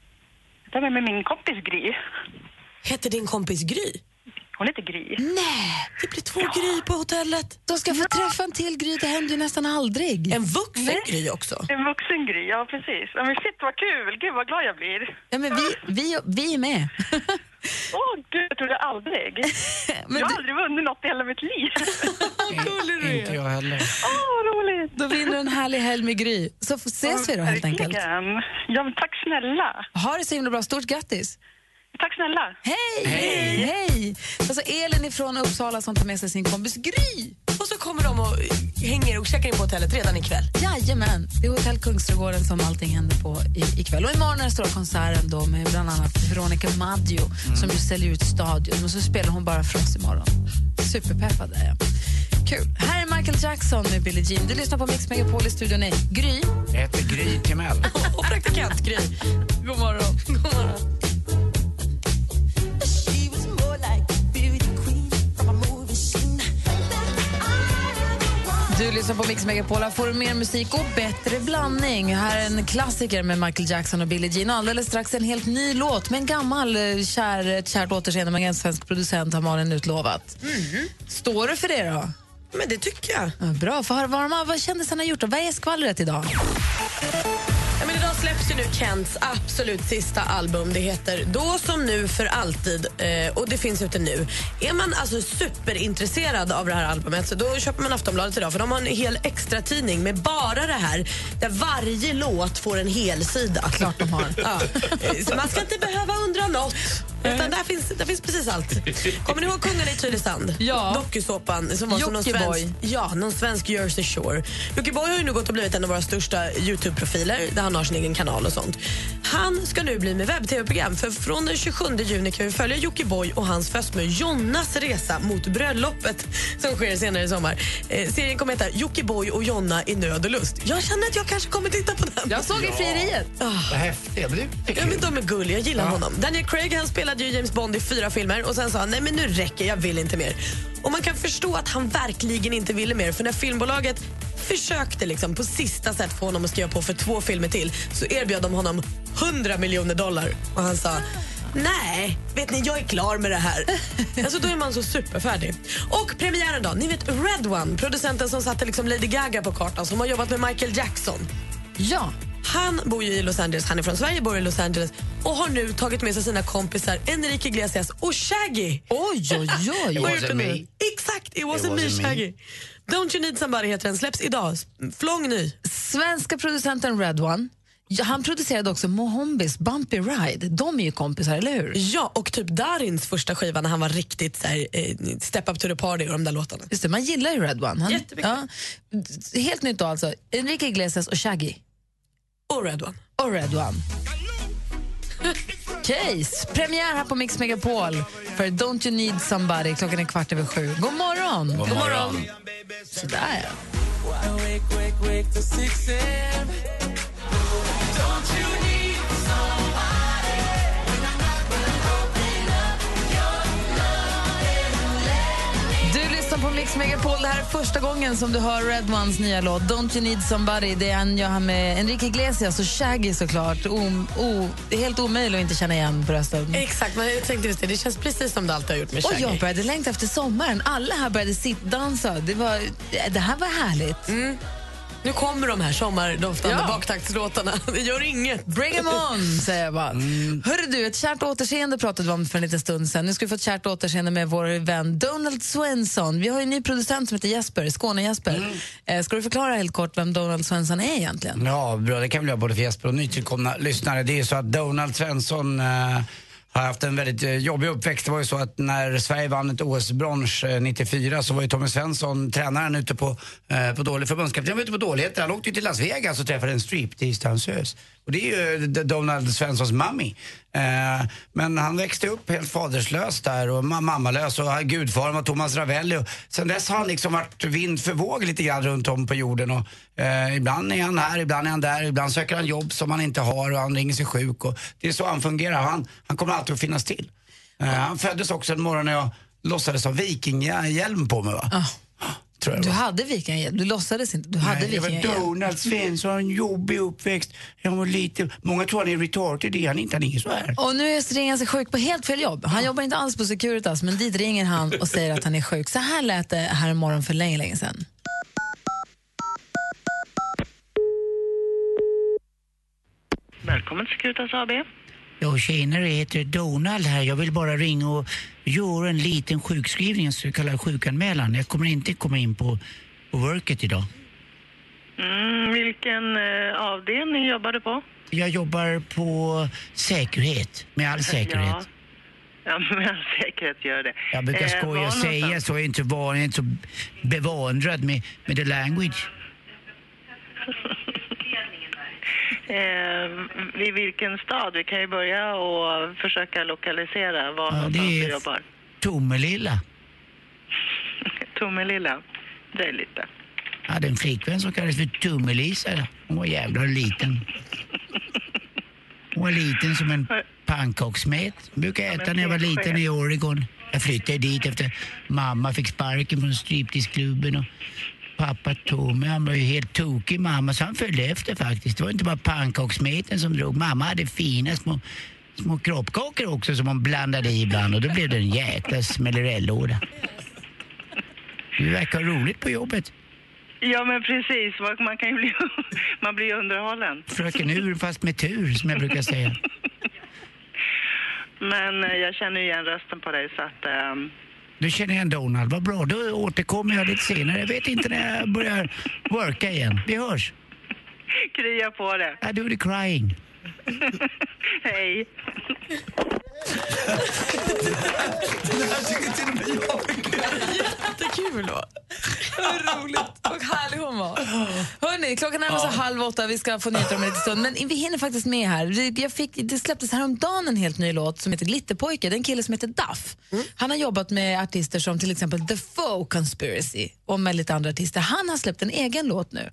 Jag är med min kompis Gry. Heter din kompis Gry? Hon heter Gry. Nej! Det blir två Gry på hotellet. De ska få träffa en till Gry, det händer ju nästan aldrig. En vuxen Gry också. En vuxen Gry, ja precis. Ja, Men shit vad kul, gud vad glad jag blir. Ja, men vi, vi, vi är med. Åh gud, jag trodde aldrig. [laughs] jag har aldrig vunnit något i hela mitt liv. [laughs] Inte jag heller. Åh, vad roligt. Då vinner du en härlig helg med Gry. Så ses vi då helt enkelt. Ja, men tack snälla. Ha det så himla bra. Stort grattis! Tack snälla. Hej! Hej! Hej! Alltså Elin ifrån Uppsala som tar med sig sin kompis Gry. Och så kommer de och hänger och checkar in på hotellet redan ikväll. Jajamän, det är Hotell Kungsträdgården som allting händer på i, ikväll. Och imorgon är det stora konserten då med bland annat Veronica Maggio som ju säljer ut stadion och så spelar hon bara för oss imorgon. Superpeppad är jag. Kul. Här är Michael Jackson med Billie Jean. Du lyssnar på Mix Megapol i studion är Gry. Jag heter Gry Timell. [laughs] Och praktikant Gry. God morgon. [laughs] God morgon. Du lyssnar på Mix Megapola. Får du mer musik och bättre blandning. Här är en klassiker med Michael Jackson och Billie Jean. Alldeles strax en helt ny låt med en gammal eh, kär, kärt återseende med en svensk producent har Malin utlovat. Mm. Står du för det då? Men det tycker jag. Ja, bra. För, vad, vad, vad kändisarna har gjort då? Vad är skvallret idag? Ja, men idag släpps ju nu Kents absolut sista album. Det heter Då som nu för alltid eh, och det finns ute nu. Är man alltså superintresserad av det här albumet så då köper man Aftonbladet idag för de har en hel extra tidning med bara det här där varje låt får en hel sida. Klart de har. Ja. [laughs] Så man ska inte behöva undra något. Utan där finns, där finns precis allt. Kommer ni ihåg Kungarna i Tylösand? Ja. Dokusåpan som var som någon Jockiboi. svensk, ja, någon svensk Jersey Shore. Jockiboi har ju nu gått och blivit en av våra största Youtube-profiler där han har sin egen kanal och sånt. Han ska nu bli med webb-tv-program för från den 27 juni kan vi följa Jockiboi och hans fästmö Jonnas resa mot bröllopet som sker senare i sommar. Eh, serien kommer heta Jockiboi och Jonna i nöd och lust. Jag känner att jag kanske kommer titta på den. Jag såg i frieriet. Vad häftigt. Det Ja, men de är gulliga, jag gillar honom. Daniel Craig han spelade ju James Bond i fyra filmer och sen sa han nej men nu räcker jag vill inte mer. Och man kan förstå att han verkligen inte ville mer för när filmbolaget försökte liksom på sista sätt få honom att skriva på för två filmer till så erbjöd de honom 100 miljoner dollar och han sa Nej, vet ni, jag är klar med det här. [laughs] alltså, då är man så superfärdig. Och premiären då, ni vet Red One, producenten som satte liksom Lady Gaga på kartan som har jobbat med Michael Jackson. Ja. Han bor ju i Los Angeles, han är från Sverige, bor i Los Angeles och har nu tagit med sig sina kompisar Enrique Iglesias och Shaggy. Oj, oj, oj. [laughs] It wasn't me. Exakt, it wasn't, It wasn't me, me. Shaggy. Don't you need somebody heter den, släpps idag. Flång ny. Svenska producenten Red One. Han producerade också Mohombis Bumpy Ride. De är ju kompisar, eller hur? Ja, och typ Darins första skiva när han var riktigt så här, eh, step up to the party och de där låtarna. Just det, man gillar ju Red One. Han, ja, helt nytt då alltså. Enrique Iglesias och Shaggy. Och Red One. Och Red One. [laughs] Case. Premiär här på Mix Megapol för Don't You Need Somebody. Klockan är kvart över sju. God morgon! God morgon. Sådär ja. Lyssnar på Mix Megapol. Det här är första gången som du hör Red Ones nya låt Don't You Need Somebody. Det är han gör han med Enrique Iglesias och Shaggy såklart. O, o, det är helt omöjligt att inte känna igen på rösten. Exakt, men jag tänkte just det, det känns precis som det alltid har gjort med Och Shaggy. jag började längta efter sommaren. Alla här började sittdansa. Det, var, det här var härligt. Nu kommer de här sommardoftande Ja. baktaktslåtarna. [laughs] Det gör inget. Bring 'em on, säger jag bara. Mm. Hörru du, ett kärt återseende pratade vi om för en liten stund sedan. Nu ska vi få ett kärt återseende med vår vän Donald Svensson. Vi har ju en ny producent som heter Jesper, Skåne-Jesper. Mm. Eh, ska du förklara helt kort vem Donald Svensson är egentligen? Ja, bra. Det kan vi göra både för Jesper och nytillkomna lyssnare. Det är så att Donald Svensson eh, har haft en väldigt eh, jobbig uppväxt. Det var ju så att när Sverige vann ett OS-brons 94 eh, så var ju Tommy Svensson, tränaren, ute på, eh, på dålig förbundskapten var ute på dåligheter. Han åkte ju till Las Vegas och träffade en striptease-dansös. Och det är ju eh, Donald Svenssons mammi. Eh, men han växte upp helt faderslös där och mammalös och gudfadern var Thomas Ravelli. Och sen dess har han liksom varit vind för våg lite grann runt om på jorden. Och, eh, ibland är han här, ibland är han där, ibland söker han jobb som han inte har och han ringer sig sjuk. Och det är så han fungerar. Han, han kommer alltid att finnas till. Eh, han föddes också en morgon när jag låtsades ha vikinghjälm på mig. Va? Ah. Tror jag Du hade vikingahjälm, du låtsades inte. Du hade Nej, jag var. Donald Svensson, en jobbig uppväxt. Jag var lite, många tror han är retarded, det är han inte, han är så här. Och nu ringer han sig sjuk på helt fel jobb. Han jobbar inte alls på Securitas, men dit ringer han och säger att han är sjuk. Så här lät det här morgon för länge, länge sedan. Välkommen till Securitas AB. Ja, tjenare, jag heter Donald här. Jag vill bara ringa och göra en liten sjukskrivning, en så kallad sjukanmälan. Jag kommer inte komma in på, på worket idag. Mm, vilken eh, avdelning jobbar du på? Jag jobbar på säkerhet, med all [laughs] säkerhet. Ja, ja med all säkerhet gör det. Jag brukar Eh, skoja och säga så, jag är inte van, jag är inte så bevandrad med, med the language. [laughs] Eh, vid vilken stad? Vi kan ju börja och försöka lokalisera var Ja, någonstans du jobbar. Tomelilla. [laughs] Tomelilla. Det är lite. Jag hade en flickvän som kallades för Tummelisa. Hon var jävla liten. Hon var liten som en pannkakssmet. Brukade Ja, äta när jag var liten i Oregon. Jag flyttade dit efter mamma fick sparken från stripteaseklubben och pappa Tommy, han var ju helt tokig mamma så han följde efter faktiskt. Det var inte bara pannkakssmeten som drog. Mamma hade fina små, små kroppkakor också som hon blandade i ibland och då blev det en jäkla smällorellåda. Du verkar ha roligt på jobbet. Ja, men precis. Man kan ju bli, [laughs] man blir underhållen. Fröken Ur fast med tur som jag brukar säga. [laughs] Men eh, jag känner ju igen rösten på dig så att... ehm, Du känner igen Donald, vad bra. Då återkommer jag lite senare. Jag vet inte när jag börjar worka igen. Vi hörs. krya på det. I do the crying. [laughs] Hej. Det här tycker till och med jag är kul. Jättekul då. Vad roligt och härlig hon var. Hörrni, klockan närmar sig halv åtta. Vi ska få nyheter om en liten stund. Men vi hinner faktiskt med här. Jag fick, det släpptes häromdagen en helt ny låt som heter Glitterpojke. Det är en kille som heter Duff. Han har jobbat med artister som till exempel The Foe Conspiracy och med lite andra artister. Han har släppt en egen låt nu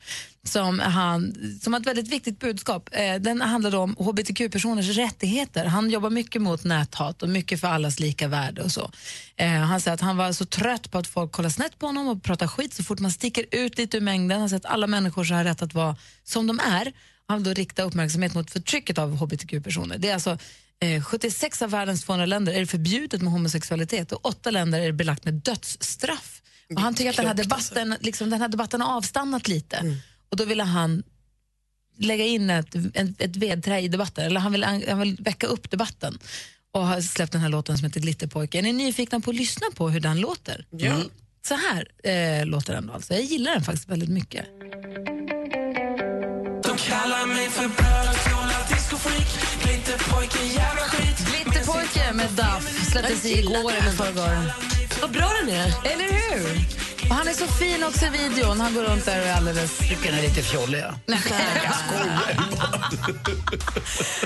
som, han, som har ett väldigt viktigt budskap. Eh, Den handlar om hbtq-personers rättigheter. Han jobbar mycket mot näthat och mycket för allas lika värde och så. Eh, Han säger att han var så trött på att folk kollar snett på honom och pratar skit så fort man sticker ut lite ur mängden. Han säger att alla människor har rätt att vara som de är. Han då rikta uppmärksamhet mot förtrycket av hbtq-personer. Det är alltså eh, 76 av världens 200 länder är det förbjudet med homosexualitet och åtta länder är det belagt med dödsstraff. Och han tycker att den här, debatten, liksom, den här debatten har avstannat lite. Och då ville han lägga in ett, ett, ett vedträ i debatten, eller han vill, han vill väcka upp debatten och har släppt den här låten som heter Glitterpojke. Är ni nyfikna på att lyssna på hur den låter? Ja. Mm. Så här eh, låter den då alltså. Jag gillar den faktiskt väldigt mycket. De kallar mig för brödskola, discofreak Glitterpojke, jävla skit Glitterpojke med Duff släpptes igår eller förrgår. Vad bra den är. Eller hur? Och han är så fin också i videon. Han går runt där och är alldeles... Tycker är lite fjollig.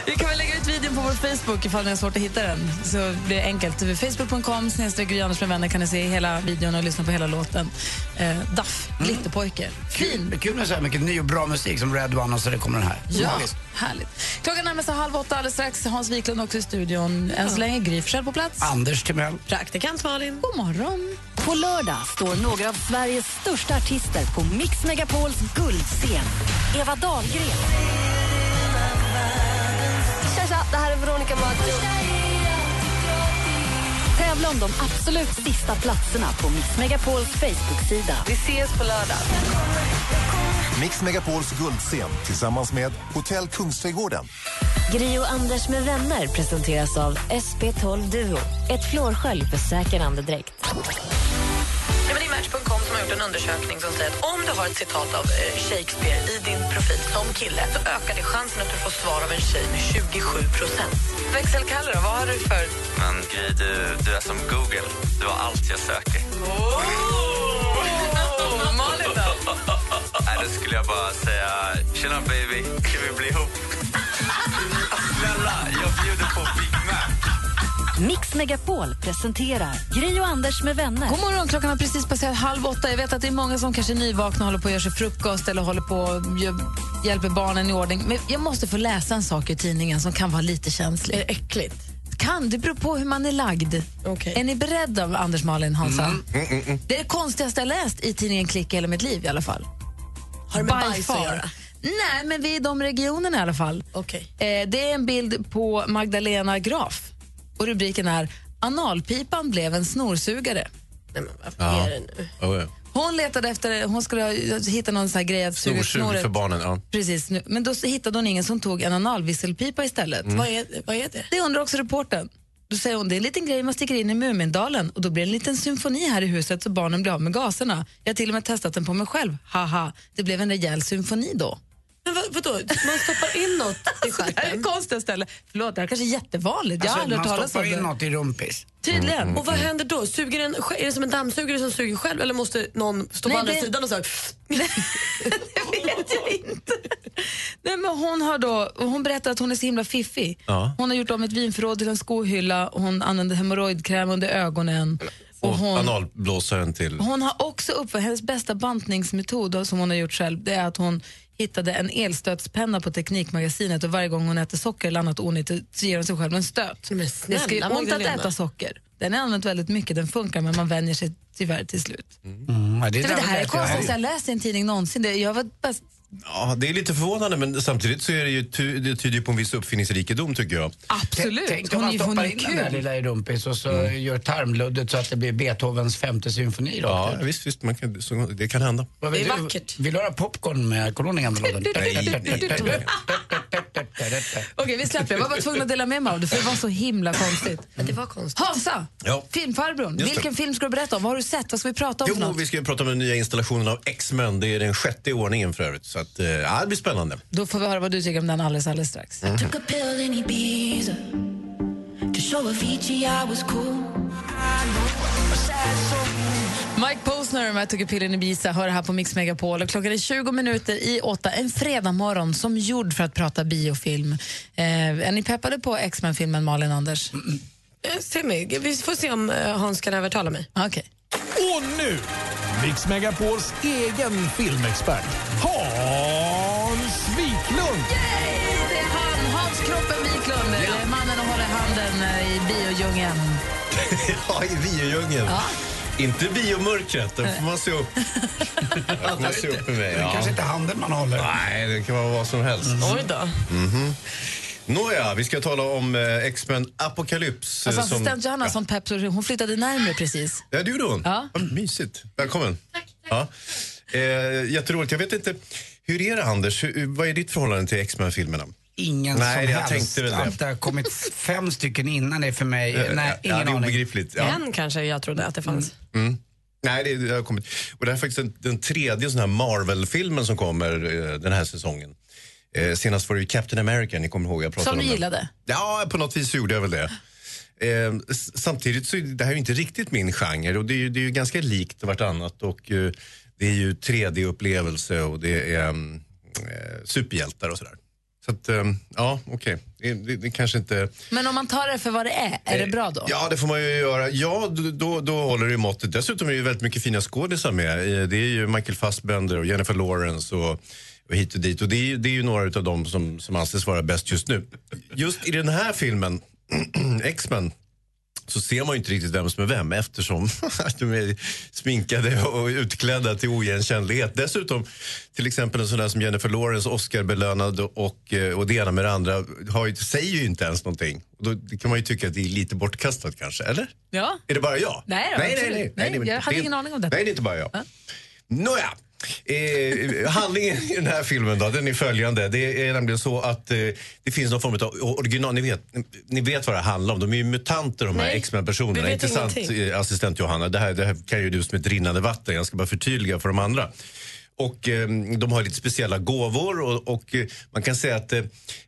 Vi kan väl lägga ut videon på vår Facebook ifall ni har svårt att hitta den. Så blir det enkelt. Facebook.com snedstreck med vänner kan ni se hela videon och lyssna på hela låten. Eh, Duff, Glitterpojke. Fin. Det är kul med så här mycket ny och bra musik som Red One och så det kommer den här. Ja, visst. Härligt. Klockan närmar sig halv åtta alldeles strax. Hans Wiklund också i studion. Än så länge Gry på plats. Anders Timell. Praktikant Malin. God morgon. På lördag står några av Sveriges största artister på Mix Megapols guldscen. Eva Dahlgren. Tja, tja, det här är Veronica Maggio. Tävla om de absolut sista platserna på Mix Megapols Facebook-sida. Vi ses på lördag. Mix Megapols guldscen tillsammans med Hotell Kungsträdgården. Gri och Anders med vänner presenteras av SP12 Duo. Ett flårskölj för säker andedräkt. Ja, det är Match.com som har gjort en undersökning som säger att om du har ett citat av eh, Shakespeare i din profil som kille så ökar det chansen att du får svar av en tjej med 27 procent. Växelkalle då, vad har du för... Men Gry, du, du är som Google. Du har allt jag söker. Då skulle jag bara säga, tjena baby, ska vi bli ihop? [laughs] Snälla, jag bjuder på Big Mac. Mix Megapol presenterar Gri och Anders med vänner. God morgon, klockan har precis passerat halv åtta. Jag vet att det är många som kanske är nyvakna och håller på att göra sig frukost eller håller på gör, hjälper barnen i ordning. Men jag måste få läsa en sak i tidningen som kan vara lite känslig. Är det äckligt? Kan, det beror på hur man är lagd. Är ni beredda, Anders, Malin, Hansa? Mm. Det är det konstigaste jag läst i tidningen Klick i hela mitt liv i alla fall. Har det med By bajs att göra? Nej, men vi är i de regionerna i alla fall. Okej. Eh, det är en bild på Magdalena Graf och rubriken är Analpipan blev en snorsugare. Nej, men vad är det nu? Hon letade efter, hon skulle ha- hitta någon sån här grej att suga snoret. för barnen, ja. Precis, nu. men då hittade hon ingen som tog en analvisselpipa istället. Mm. Vad, är, vad är det? Det undrar också reporten. Då säger hon, det är en liten grej man sticker in i Mumindalen och då blir det en liten symfoni här i huset så barnen blir av med gaserna. Jag har till och med testat den på mig själv. Haha, det blev en rejäl symfoni då. Men vad, vadå? Man stoppar in något i Det här är stjärten? ett konstigt ställe. Förlåt, det här kanske är jättevanligt. Jag har Alltså, aldrig hört man talas om stoppar in det. något i rumpis. Tydligen. Och vad händer då? Suger den, är det som en dammsugare som suger själv eller måste någon stå Nej, på andra det- sidan och så här, [laughs] det vet jag inte. Nej, men hon, har då, hon berättar att hon är så himla fiffig. Ja. Hon har gjort om ett vinförråd till en skohylla, och hon använder hemorrojdkräm under ögonen. Och hon, analblåsaren till... hon har också upp, hennes bästa bantningsmetod som hon har gjort själv, det är att hon hittade en elstötspenna på Teknikmagasinet och varje gång hon äter socker eller annat onyttigt så ger hon sig själv en stöt. Men det ska ju ont att äta socker. Den är använt väldigt mycket, den funkar men man vänjer sig tyvärr till slut. Mm, ja, Det, det, där här är konstigt, jag läste i en tidning någonsin. Det, jag var bäst, Ja, det är lite förvånande men samtidigt så är det ju, ty- det tyder ju på en viss uppfinningsrikedom tycker jag. Absolut. Tänk om Hon är man hon stoppar är in den där lilla i rumpis och så Mm. gör tarmluddet så att det blir Beethovens femte symfoni. Ja, rakt ut. visst, visst man kan, så, det kan hända. Vad vill du- Vill du ha popcorn med alkoholen i gamla lådan? [laughs] Okej, vi släpper det. Jag var bara tvungen att dela med mig av det för det var så himla konstigt. Det var konstigt. Hansa, Ja. filmfarbrorn, det. vilken film ska du berätta om? Vad har du sett? Vad ska vi prata om Jo, vi ska ju prata om den nya installationen av X-Men. Det är den sjätte i ordningen för övrigt. Att, eh, ja, det blir spännande. Då får vi höra vad du tycker om den alldeles, alldeles strax. Mm. Mike Posner med Tog pillen Ibiza hör här på Mix Megapol. Och klockan är 20 minuter i åtta, en fredag morgon som gjord för att prata biofilm. Eh, är ni peppade på X-Men-filmen, Malin Anders? Se mig. Vi får se om eh, Hans kan övertala mig. Okej. Och nu, Mix Megapols egen filmexpert, Hans Wiklund! Det är han, Hans Kroppen Wiklund, yeah. mannen som håller handen eh, i biodjungeln. [laughs] ja, i biodjungeln. Inte biomörkret, där får man se upp. [laughs] Får man se upp med mig. Det är kanske inte handen man håller. Nej, det kan vara vad som helst. Oj då. Mhm. Nåja, vi ska tala om eh, X-Men Apocalypse. Alltså, eh, som- assistent Johanna som pepp, så hon flyttade närmare precis. Ja, det gjorde hon. Ja. Vad mysigt. Välkommen. Tack. Ja. Eh, jätteroligt. Jag vet inte, hur är det Anders? Hur, vad är ditt förhållande till X-Men-filmerna? Ingen Nej, som jag helst. tänkte väl det. Att det har kommit fem stycken innan det är för mig. Eh, Nej, ja, ingen det är aning. obegripligt. Ja. En kanske jag trodde att det fanns. Mm. Nej, det, det har kommit. Och det här är faktiskt den, den tredje sån här Marvel-filmen som kommer eh, den här säsongen. Eh, senast var det ju Captain America, ni kommer ihåg jag pratade Som om du den. gillade. Ja, på något vis så gjorde jag väl det. Eh, samtidigt så är det här ju inte riktigt min genre och det är ju, det är ju ganska likt vartannat och eh, det är ju 3D-upplevelse och det är mm, eh, superhjältar och sådär. Så att, eh, ja, okej. Det, det, det kanske inte... Men om man tar det för vad det är, är det bra då? Ja, det får man ju göra. Ja, då, då, håller det i måttet. Dessutom är det ju väldigt mycket fina skådisar med. Eh, Det är ju Michael Fassbender och Jennifer Lawrence och, och hit och dit. Och det är, ju- det är ju några av dem som, som anses vara bäst just nu. Just i den här filmen, [clears throat] X-Men, så ser man ju inte riktigt vem som är vem eftersom [laughs] de är sminkade och utklädda till oigenkännlighet. Dessutom, till exempel en sån där som Jennifer Lawrence, Oscar-belönad och, eh, och det ena med det andra, har ju, säger ju inte ens någonting. Och Då det kan man ju tycka att det är lite bortkastat kanske, eller? Ja. Är det bara jag? Nej, då, nej, nej, nej, Nej, det jag hade det- ingen aning om detta. Nej, det är inte bara jag. Nåja. Eh, handlingen i den här filmen då, den är följande. Det är nämligen så att eh, det finns någon form av original, ni vet, ni vet vad det handlar om. De är ju mutanter de här X-Men-personerna. Inte sant eh, assistent Johanna? Det här, det här kan ju du som ett rinnande vatten. Jag ska bara förtydliga för de andra. Och eh, de har lite speciella gåvor och, och eh, man kan säga att eh,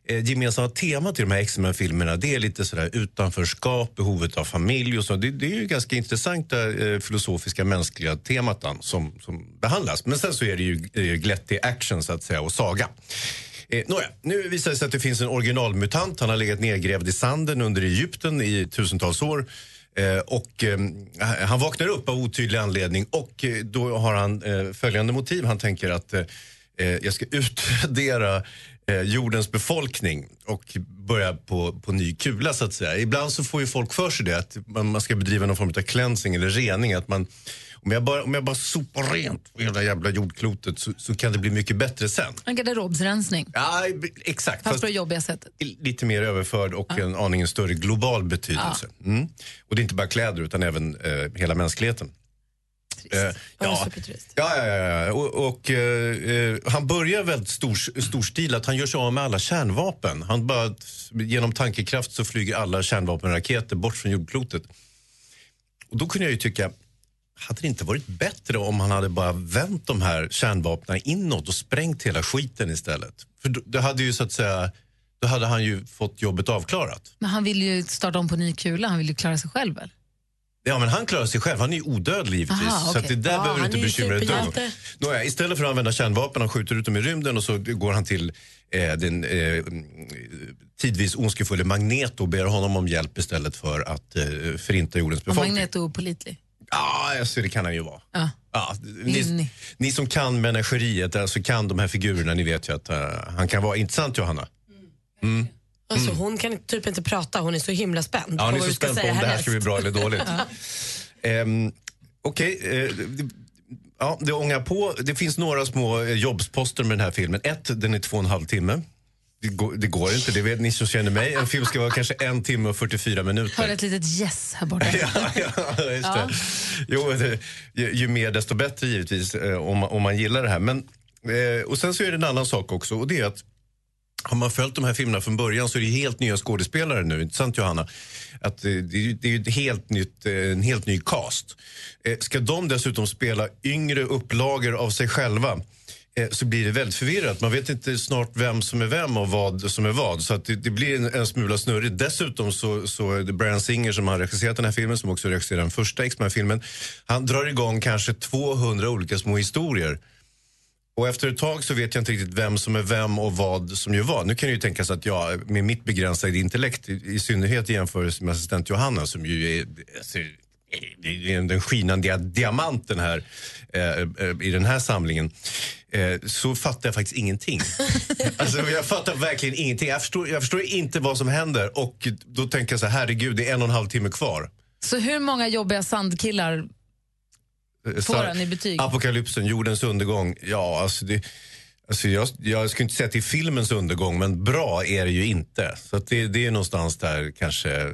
eh, gemensamma temat i de här X-Men-filmerna det är lite sådär utanförskap, behovet av familj och så. Det, det är ju ganska intressanta eh, filosofiska mänskliga temat som, som behandlas. Men sen så är det ju eh, glättig action så att säga och saga. Eh, nåja, nu visar det sig att det finns en originalmutant. Han har legat nedgrävd i sanden under Egypten i tusentals år. Eh, och eh, han vaknar upp av otydlig anledning och eh, då har han eh, följande motiv. Han tänker att eh, eh jag ska [laughs] utradera eh, jordens befolkning och börja på, på ny kula så att säga. Ibland så får ju folk för sig det att man, man ska bedriva någon form av cleansing eller rening. Att man, om, jag bara, om jag bara sopar rent på hela jävla jordklotet så, så kan det bli mycket bättre sen. En garderobsrensning. Ja, exakt. Fast på det jobbiga sättet. lite mer överförd och en aningen större global betydelse. Mm. Och det är inte bara kläder utan även eh, hela mänskligheten. Eh, ja. Ja, ja, ja, ja. Och, och eh, eh, han börjar väldigt stor, storstilat. Han gör sig av med alla kärnvapen. Han bara, genom tankekraft så flyger alla kärnvapenraketer bort från jordklotet. Och då kunde jag ju tycka, hade det inte varit bättre om han hade bara vänt de här kärnvapnen inåt och sprängt hela skiten istället? För då, hade ju så att säga, då hade han ju fått jobbet avklarat. Men han vill ju starta om på ny kula, han vill ju klara sig själv väl? Ja, men han klarar sig själv. Han är ju odödlig givetvis. Aha, Så att det där Ja, behöver du inte är bekymra dig om. Nåja, Istället för att använda kärnvapen, han skjuter ut dem i rymden och så går han till eh, den eh, tidvis ondskefulle Magneto och ber honom om hjälp istället för att eh, förinta jordens Och befolkning. Magneto opålitlig. Ja, alltså, det kan han ju vara. Ja. Ja, ni, ni som kan menageriet, alltså kan de här figurerna, ni vet ju att eh, han kan vara intressant, Johanna. Mm. Alltså, Mm. Hon kan typ inte prata, hon är så himla spänd. Ja, ni är så spänd på om det här härnäst. ska bli bra eller dåligt. [laughs] Ja. Ehm, Okej, eh, det- ja, det ångar på. Det finns några små eh, jobbsposter med den här filmen. Ett, den är två och en halv timme. Det går, det går inte, det vet ni som känner mig. En film ska vara kanske en timme och 44 minuter. Hör ett litet yes här borta. [laughs] ja, ja, just Ja. det. Jo, det, ju, ju mer desto bättre givetvis eh, om, om man gillar det här. Men, eh, och sen så är det en annan sak också och det är att har man följt de här filmerna från början så är det helt nya skådespelare nu, inte sant Johanna? Att eh, det, är ju- det är ju helt nytt, eh, en helt ny cast. Eh, Ska de dessutom spela yngre upplagor av sig själva eh, Eh, så blir det väldigt förvirrat. Man vet inte snart vem som är vem och vad som är vad. Så att det, det blir en, en smula snurrigt. Dessutom så, så är det Brian Singer som har regisserat den här filmen, som också regisserade den första X-Men-filmen. Han drar igång kanske 200 olika små historier. Och efter ett tag så vet jag inte riktigt vem som är vem och vad som gör vad. Nu kan det ju tänkas att jag med mitt begränsade intellekt, i, i synnerhet i jämförelse med assistent Johanna som ju är, alltså, är den skinande diamanten här eh, eh, i den här samlingen. Eh, så fattar jag faktiskt ingenting. [laughs] alltså, jag fattar verkligen ingenting. Jag förstår, jag förstår inte vad som händer och då tänker jag så här, herregud, det är en och en halv timme kvar. Så hur många jobbiga sandkillar får han i betyg? Apokalypsen, jordens undergång. Ja, alltså det, alltså jag, jag skulle inte säga är filmens undergång, men bra är det ju inte. Så att det, det är någonstans där kanske... eh,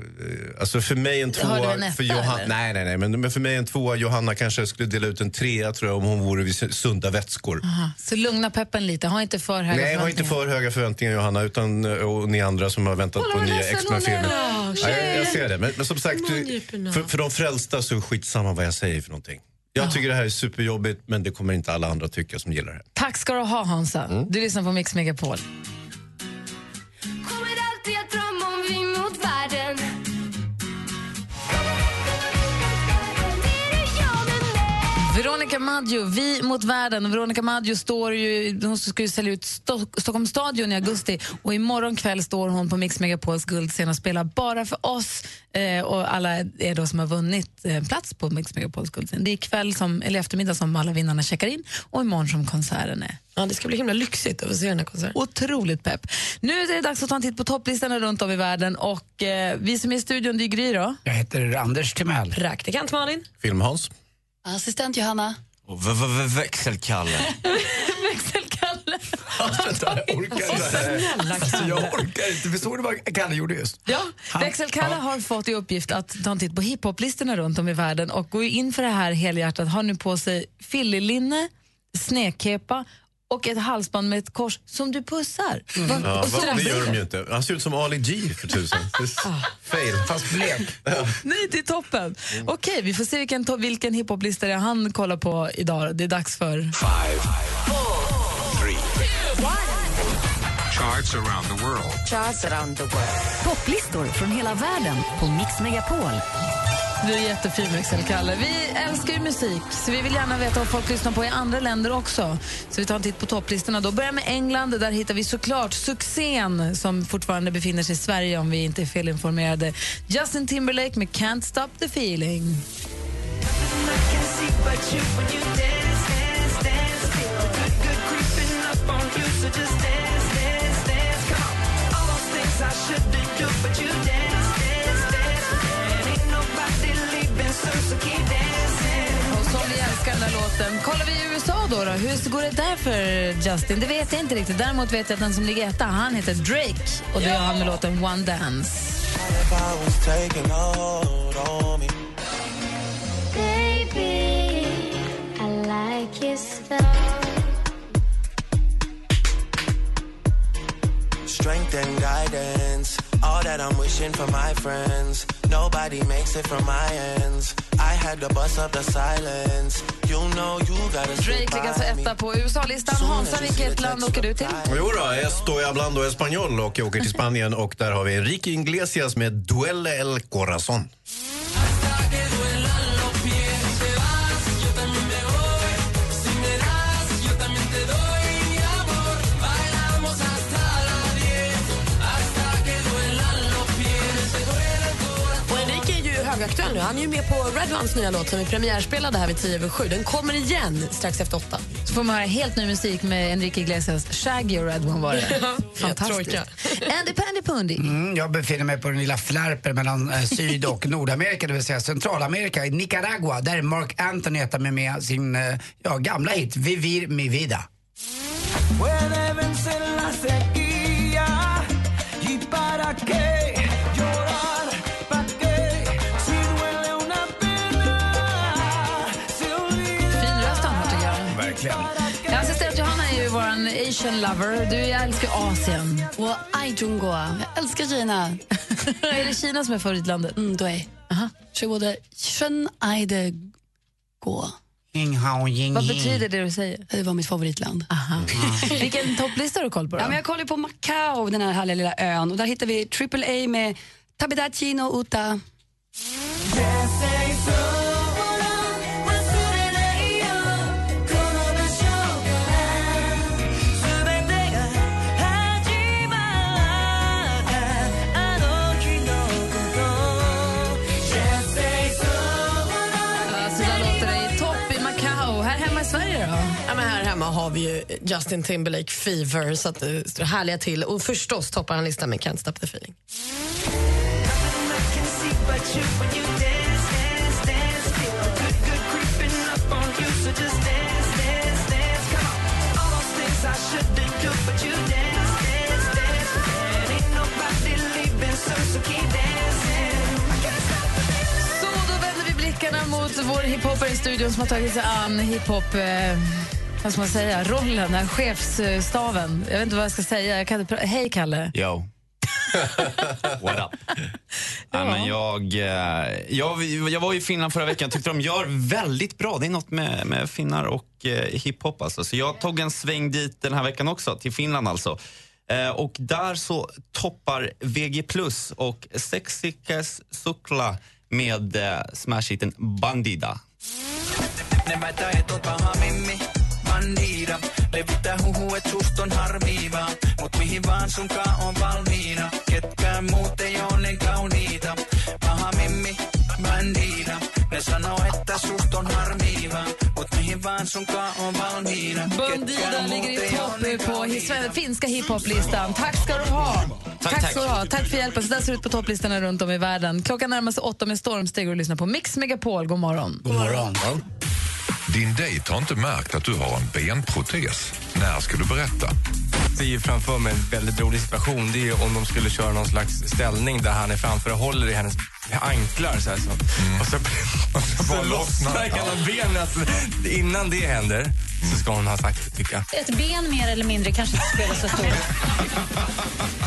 Alltså för mig en Har du tvåa... en etta, för Johan, eller? nej, nej, nej. Men, men för mig en tvåa, Johanna kanske skulle dela ut en trea tror jag om hon vore vid sunda vätskor. Aha. Så lugna peppen lite, ha inte för höga Nej, har inte förväntningar. för höga förväntningar Johanna, utan, eh, och ni andra som har väntat Kolla på nya X-Men-filmer. jag, jag ser det. Men, men som sagt, för, för de frälsta så skitsamma vad jag säger för någonting. Jag tycker det här är superjobbigt, men det kommer inte alla andra tycka som gillar det. Tack ska du ha Hansa. Mm. Du lyssnar på Mix Megapol. Veronica Maggio, Vi mot världen. Veronica Maggio står ju, hon ska ju sälja ut Sto- Stockholms stadion i augusti och imorgon kväll står hon på Mix Megapols guldscen och spelar bara för oss eh, och alla er då som har vunnit eh, plats på Mix Megapols guldscen. Det är ikväll, som, eller eftermiddag som alla vinnarna checkar in och imorgon som konserten är. Ja, det ska bli himla lyxigt att få se den här konserten. Otroligt pepp. Nu är det dags att ta en titt på topplistorna runt om i världen och eh, vi som är i studion, det är Gry då. Jag heter Anders Timell. Praktikant Malin. Film-Hans. Assistent Johanna. Och v- v- v- växelkalle. [laughs] Växelkalle. [laughs] Jag orkar inte. Alltså, jag orkar inte. Såg du vad Kalle gjorde just? Ja, Han- Växelkalle ja. har fått i uppgift att ta en titt på hiphoplistorna runt om i världen och går in för det här helhjärtat. Har nu på sig fillinlinne, snekkepa och ett halsband med ett kors som du pussar. Va- Ja, och så va, det gör de ju inte. Han ser ut som Ali G för tusen. Det är Fail. Fast blek. [laughs] Nej, det är toppen. Okej, vi får se vilken, vilken hiphoplista det är han kollar på idag. Det är dags för... Charts around the world. Charts around the world. Topplistor från hela världen på Mix Megapol. Du är jättefin Växelkalle. Vi älskar ju musik, så vi vill gärna veta vad folk lyssnar på i andra länder också. Så vi tar en titt på topplistorna. Då börjar med England. Där hittar vi såklart succén som fortfarande befinner sig i Sverige om vi inte är felinformerade. Justin Timberlake med Can't Stop the Feeling. Och som vi älskar den där låten. Kollar vi i USA då, då, hur går det där för Justin? Det vet jag inte riktigt. Däremot vet jag att den som ligger etta, han heter Drake. Och det gör han med låten One Dance. Baby, I like your style Strength and guidance, all that I'm wishing for my friends. Nobody makes it from my ends. I had to bust up the silence. You know you gotta Drake ligger alltså etta på USA-listan. Hansa, vilket land åker du till? Jo då, estoy hablando español och jag åker till Spanien och där har vi Enrique Iglesias med Duele el corazón. Är ju högaktuell nu. Han är ju med på Red Ones nya låt som vi premiärspelade här vid 10 över 7. Den kommer igen strax efter 8. får man höra helt ny musik med Enrique Iglesias. Shaggy och Red One var det. [laughs] Ja, Fantastiskt. Andy Pandy Pundy. Mm, jag befinner mig på den lilla flärpen mellan eh, Syd och Nordamerika, det vill säga Centralamerika, i Nicaragua. Där är Mark Anthony etta med, med sin eh, ja, gamla hit Vivir mi vida. Puede Verkligen. Ja, Assistent Johanna är ju vår Asian lover. Du jag älskar Asien. Och Aijungoa. Jag älskar Kina. [laughs] är det Kina som är favoritlandet? Mm, då är. Så både Shen Aide Gå. Ying hao ying Vad betyder det du säger? Det var mitt favoritland. Aha. [laughs] Vilken topplista har du koll på då? Ja, men jag kollar på Macau, den här härliga lilla ön. Och där hittar vi Triple A med Tabidachi no Uta. Har vi ju Justin Timberlake Fever, så att det står härliga till. Och förstås toppar han listan med Can't Stop the Feeling. Så då vänder vi blickarna mot vår hiphopare i studion som har tagit sig an hiphop... Eh, vad ska man säga? Rollen, den här chefsstaven. Jag vet inte vad jag ska säga. Jag kan inte pra- Hej, Kalle. Yo. [laughs] What up? Ja. men jag, eh, jag, jag var i Finland förra veckan. Jag tyckte de gör väldigt bra. Det är något med, med finnar och eh, hiphop. Alltså. Så jag tog en sväng dit den här veckan också, till Finland alltså. Eh, och där så toppar VG Plus och Sexikas Sukla med eh, smashhiten Bandida. Bandida. Levittää huhu, et sust on harmiiva. Mut mihin vaan sunkaan on valmiina. Ketkään muut ei oo niin kauniita. Paha mimmi, bandida. Ne sanoo, että sust on harmiiva. Mut mihin vaan sunkaan on valmiina. Bandida ligger i topp på his- finska hiphoplistan. Tack ska du ha. Tack, tack. ha. Tack för hjälpen. Så där ser det ut på topplistorna runt om i världen. Klockan närmar sig åtta med stormsteg och lyssnar på Mix Megapol. God morgon. God morgon. Din dejt har inte märkt att du har en benprotes. När ska du berätta? ser ju framför mig en väldigt rolig situation. Det är om de skulle köra någon slags ställning där han är framför och håller i hennes anklar. Så här, så. Och [laughs] så, och så, så lossnar hela benet. Alltså, innan det händer så ska hon ha sagt det, tycker jag. Ett ben mer eller mindre kanske inte spelar så stor.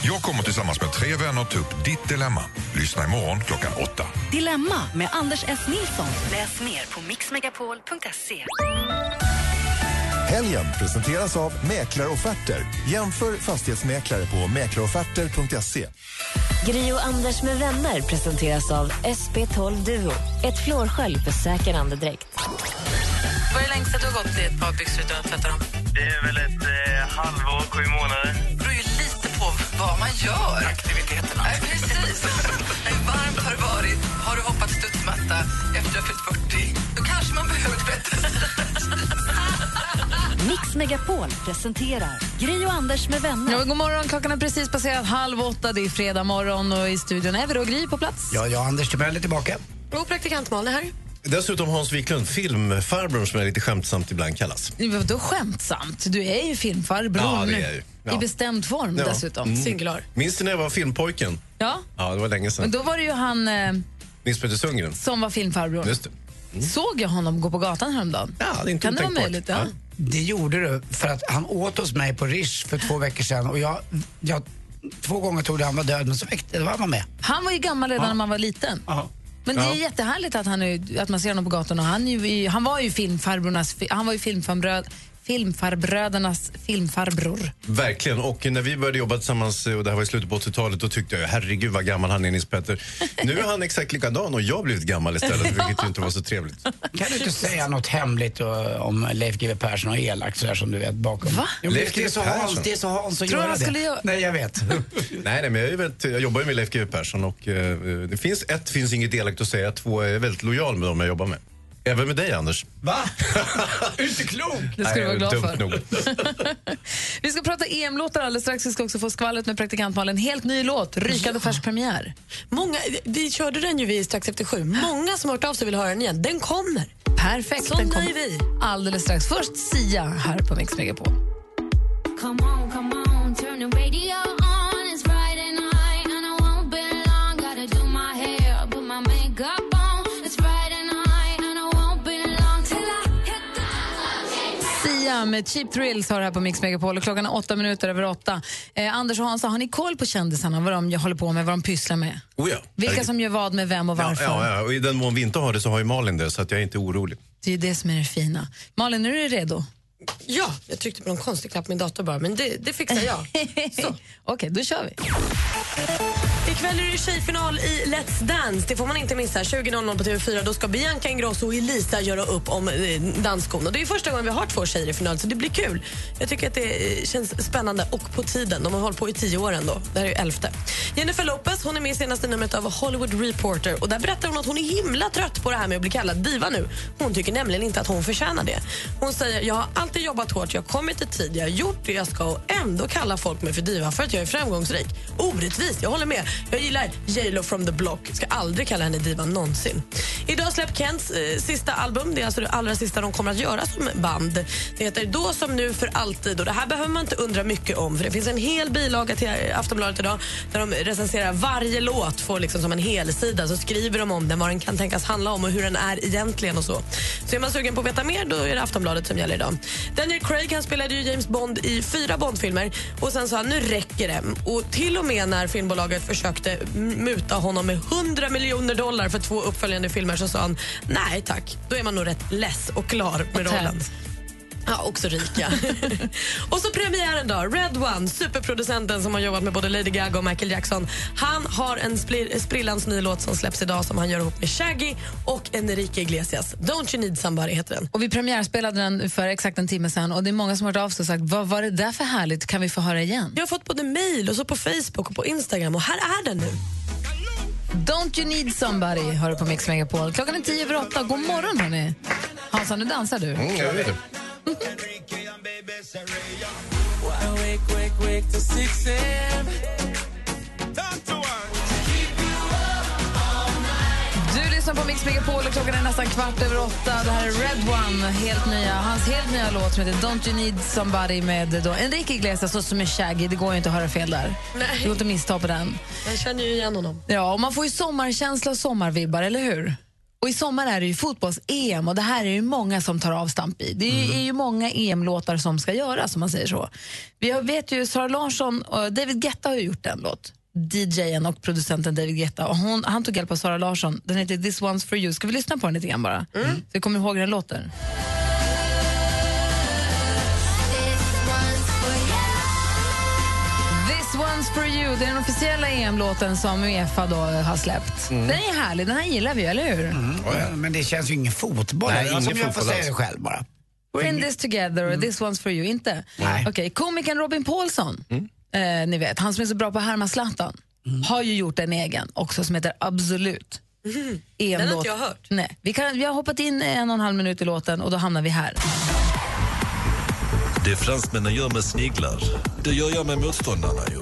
Jag kommer tillsammans med tre vänner ta upp ditt dilemma. Lyssna imorgon klockan åtta. Dilemma med Anders S. Nilsson. Läs mer på mixmegapol.se. Helgen presenteras av Mäklarofferter. Jämför fastighetsmäklare på mäklarofferter.se. Gri och Anders med vänner presenteras av SP12 Duo. Ett flårskölj för säker andedräkt. Vad är det längsta du har gått i ett par byxor utan att tvätta dem? Det är väl ett eh, halvår, sju månader. Det beror ju lite på vad man gör. Aktiviteterna. Nej, precis. Hur varmt har det varit? Har du hoppat studsmatta efter du har fyllt 40? Då kanske man behöver tvätta Mix Megapol presenterar Gri och Anders med vänner. Ja, men god morgon, klockan är precis passerat halv åtta. Det är fredag morgon och i studion är vi då Gry på plats. Ja, jag Anders Timell är tillbaka. Och praktikant Malin här. Dessutom Hans Wiklund, filmfarbrorn som jag lite skämtsamt ibland kallas. Vadå skämtsamt? Du är ju filmfarbror Ja, det är jag ju. Ja. I bestämd form Ja. dessutom. Mm. Singular. Minns du när jag var filmpojken? Ja, Ja, det var länge men sedan. då var det ju han eh, Nils Petter Sundgren. som var filmfarbror. Just det. Såg jag honom gå på gatan häromdagen? Ja, det är inte Kan det vara möjligt? Ja. Det gjorde du för att han åt hos mig på Rish för två veckor sedan och jag, jag två gånger trodde han var död men så väckte, var han med. Han var ju gammal redan Ja. när man var liten. Ja. Men det är Ja. jättehärligt att, han är, att man ser honom på gatan. Och han, ju, han var ju filmfarbrornas, fi- han var ju filmfarbröd, filmfarbrödernas filmfarbror. Verkligen. Och när vi började jobba tillsammans, och det här var i slutet på 80-talet, då tyckte jag herregud vad gammal han är, Nils Petter. Nu är han exakt likadan och jag har blivit gammal istället, vilket ju inte var så trevligt. Kan du inte säga något hemligt uh, om Leif GW Persson och elakt sådär som du vet bakom? Va? Jo, Leif det, är så GW Hans, Persson? det är så Hans att göra han det. göra- Nej, jag vet. [laughs] nej, nej, men jag, väldigt, jag jobbar ju med Leif GW Persson och eh, det finns ett, finns inget elakt att säga, två är väldigt lojal med dem jag jobbar med. Även med dig, Anders. Va? Är du inte klok? Det ska du vara glad för. Nog. [laughs] Vi ska prata EM-låtar alldeles strax. Vi ska också få skvallret med praktikant Malin. Helt ny låt, rykande färsk premiär. Många, vi körde den ju vi strax efter sju. Många som har hört av sig vill höra den igen. Den kommer. Perfekt. Såna den kommer vi. alldeles strax. Först Sia här på Mix Megapol. Come on, come on, turn the radio on. Med Cheap Thrills har här på Mix Megapol och klockan är åtta minuter över åtta. Eh, Anders och Hansa, har ni koll på kändisarna, vad de håller på med, vad de pysslar med? Oh ja. Vilka som gör vad med vem och ja, varför? ja, ja, och I den mån vi inte har det så har ju Malin det, så att jag är inte orolig. Det är ju det som är det fina. Malin, är du redo? Ja, jag tryckte på någon konstig knapp på min dator bara, men det, det fixar jag. [laughs] Okej, då kör vi. Ikväll är det tjejfinal i Let's Dance. Det får man inte missa. 20.00 på TV4. Då ska Bianca Ingrosso och Elisa göra upp om eh, dansskon. Och Det är första gången vi har två tjejer i final, så det blir kul. Jag tycker att det eh, känns spännande och på tiden. De har hållit på i tio år ändå. Det här är elfte. Jennifer Lopez hon är med i senaste numret av Hollywood Reporter. Och Där berättar hon att hon är himla trött på det här med att bli kallad diva nu. Hon tycker nämligen inte att hon förtjänar det. Hon säger jag har alltid jobbat hårt, jag har kommit i tid, jag har gjort det jag ska och ändå kallar folk mig för diva för att jag är framgångsrik. Orättvist, jag håller med. Jag gillar J Lo from the block. Ska aldrig kalla henne diva någonsin. Idag släpps Kents eh, sista album. Det är alltså det allra sista de kommer att göra som band. Det heter Då som nu för alltid. Och det här behöver man inte undra mycket om. För Det finns en hel bilaga till Aftonbladet idag där de recenserar varje låt får liksom som en helsida. Så skriver de om den, vad den kan tänkas handla om och hur den är egentligen. och Så Så är man sugen på att veta mer, då är det Aftonbladet som gäller idag. Daniel Craig han spelade ju James Bond i fyra Bondfilmer och sen sa han nu räcker det. Och till och med när filmbolaget försökte muta honom med 100 miljoner dollar för två uppföljande filmer så sa han nej tack. Då är man nog rätt less och klar med Och rollen. Ja, också rika. [laughs] och så premiären då. Red One, superproducenten som har jobbat med både Lady Gaga och Michael Jackson. Han har en sprillans ny låt som släpps idag som han gör ihop med Shaggy och Enrique Iglesias. Don't you need somebody heter den. Och vi premiärspelade den för exakt en timme sen och det är många som har hört av sig och sagt vad var det där för härligt, kan vi få höra igen? Jag har fått både mail och så på Facebook och på Instagram och här är den nu. Don't you need somebody hör du på Mix Megapol. Klockan är tio över åtta. God morgon hörni. Hansa, nu dansar du. Mm, jag vet det. Du lyssnar på Mix Megapol och klockan är nästan kvart över åtta. Det här är Red One, helt nya, hans helt nya låt som heter Don't you need somebody med då Enrique Iglesias och som är Shaggy. Det går ju inte att höra fel där. Nej. Det går inte att missta på den. Jag känner ju igen honom. Ja, och man får ju sommarkänsla och sommarvibbar, eller hur? Och i sommar är det ju fotbolls-EM och det här är ju många som tar avstamp i. Det är, ju- är ju många EM-låtar som ska göras, om man säger så. Vi vet ju, Sara Larsson och David Guetta har gjort en låt. DJen och producenten David Guetta. Och hon, han tog hjälp av Sara Larsson. Den heter This one's for you. Ska vi lyssna på den lite grann bara? Så vi kommer ihåg hur den låter. For you. Det är den officiella EM-låten som Uefa då har släppt. Mm. Den är härlig, den här gillar vi, eller hur? Ja, Men det känns ju ingen fotboll. Nej, Nej, ingen som jag får säga det själv bara. We're in this together och this one's for you, inte? Nej. Okej, komikern Robin Paulsson, eh, ni vet, han som är så bra på att härma Zlatan, har ju gjort en egen också som heter Absolut. EM-låt. Den har inte jag hört. Nej, vi, kan, vi har hoppat in en och en halv minut i låten och då hamnar vi här. Det fransmännen gör med sniglar, det gör jag med motståndarna ju.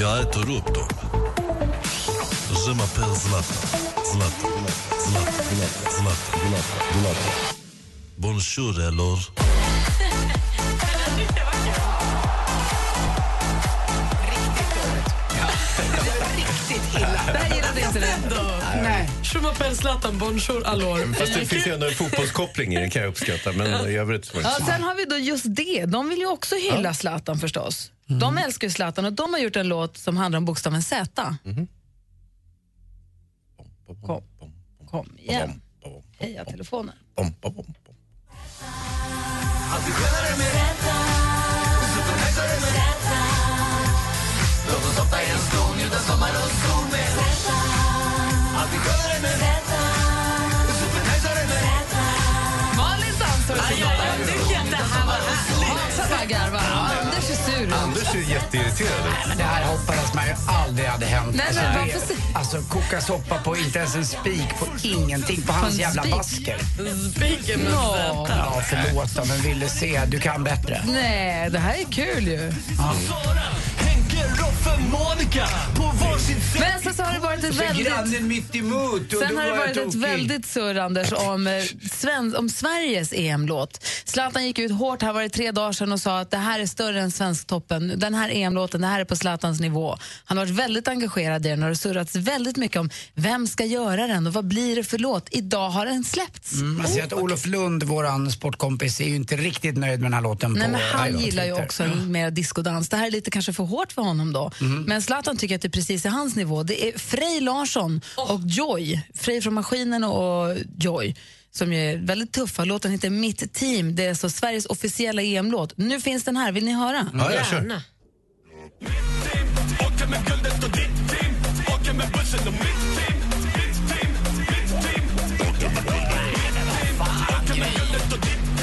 Jag äter upp dem. Je m'appelle Zlatan. Zlatan. Zlatan. Zlatan. Zlatan. Bonjour eller? Det här gillade inte du. Nej. M'appelle Zlatan, bonjour. Fast det finns ju ändå en fotbollskoppling i den kan jag uppskatta. Men i övrigt så var det Ja, inte så. sen har vi då just det. De vill ju också hylla Zlatan förstås. De älskar ju Zlatan och de har gjort en låt som handlar om bokstaven Z. Kom, kom igen. Heja telefonen. Malin dansar och så bra. Hansa bara garvar. Anders är sur. Anders är jätteirriterad ut. Men det här hoppades man ju aldrig hade hänt. Nej, alltså, men det- varför se- alltså koka soppa på inte ens en spik på ingenting på hans en jävla spik? basker. Spiken med vänta. Ja, förlåt men ville se. Du kan bättre. Nej, det här är kul ju. Men sen så har det varit ett väldigt... grannen mitt emot och Sen har det varit ett väldigt surr, Anders, om, eh, sven, om Sveriges EM-låt. Zlatan gick ut hårt här var det tre dagar sedan och sa att det här är större än Svensktoppen. Den här EM-låten, det här är på Zlatans nivå. Han har varit väldigt engagerad i den och det har surrats väldigt mycket om vem ska göra den och vad blir det för låt. Idag har den släppts. Mm, man ser att Olof Lund, våran sportkompis, är ju inte riktigt nöjd med den här låten Nej, på men han gillar ju också mer diskodans. Det här är lite kanske för hårt för honom då. Mhm. Men Zlatan tycker att det är precis är hans nivå. Det är Frej Larsson och Joy, Frej från Maskinen och Joy som är väldigt tuffa. Låten heter Mitt team. Det är alltså Sveriges officiella EM-låt. Nu finns den här, vill ni höra? Ja, jag kör. Gärna.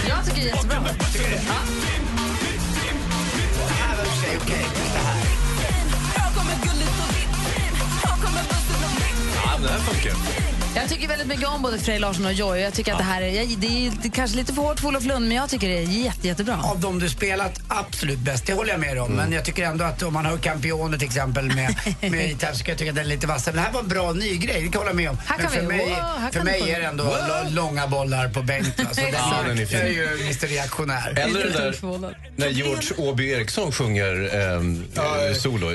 Jag tycker det är jättebra. Ja. Ja, det här funkar. Jag tycker väldigt mycket om både Frej Larsson och Joy. Jag tycker att det här är, jag, det är, det är kanske lite för hårt för Olof Lund, men jag tycker det är jätte, jättebra. Av de du spelat absolut bäst, det håller jag med om. Men jag tycker ändå att om man hör Campione till exempel med, [laughs] med gitarr så kan jag tycka att den är lite vassare. Men det här var en bra ny grej, det kan jag hålla med om. Här Men för vi- mig, wow, för kan mig är det ändå lo- långa bollar på Bengt. Alltså, [laughs] Exakt. Ja, den är jag fin. är ju Mr Reaktionär. Eller det där när George Åby Eriksson sjunger ehm, eh, solo.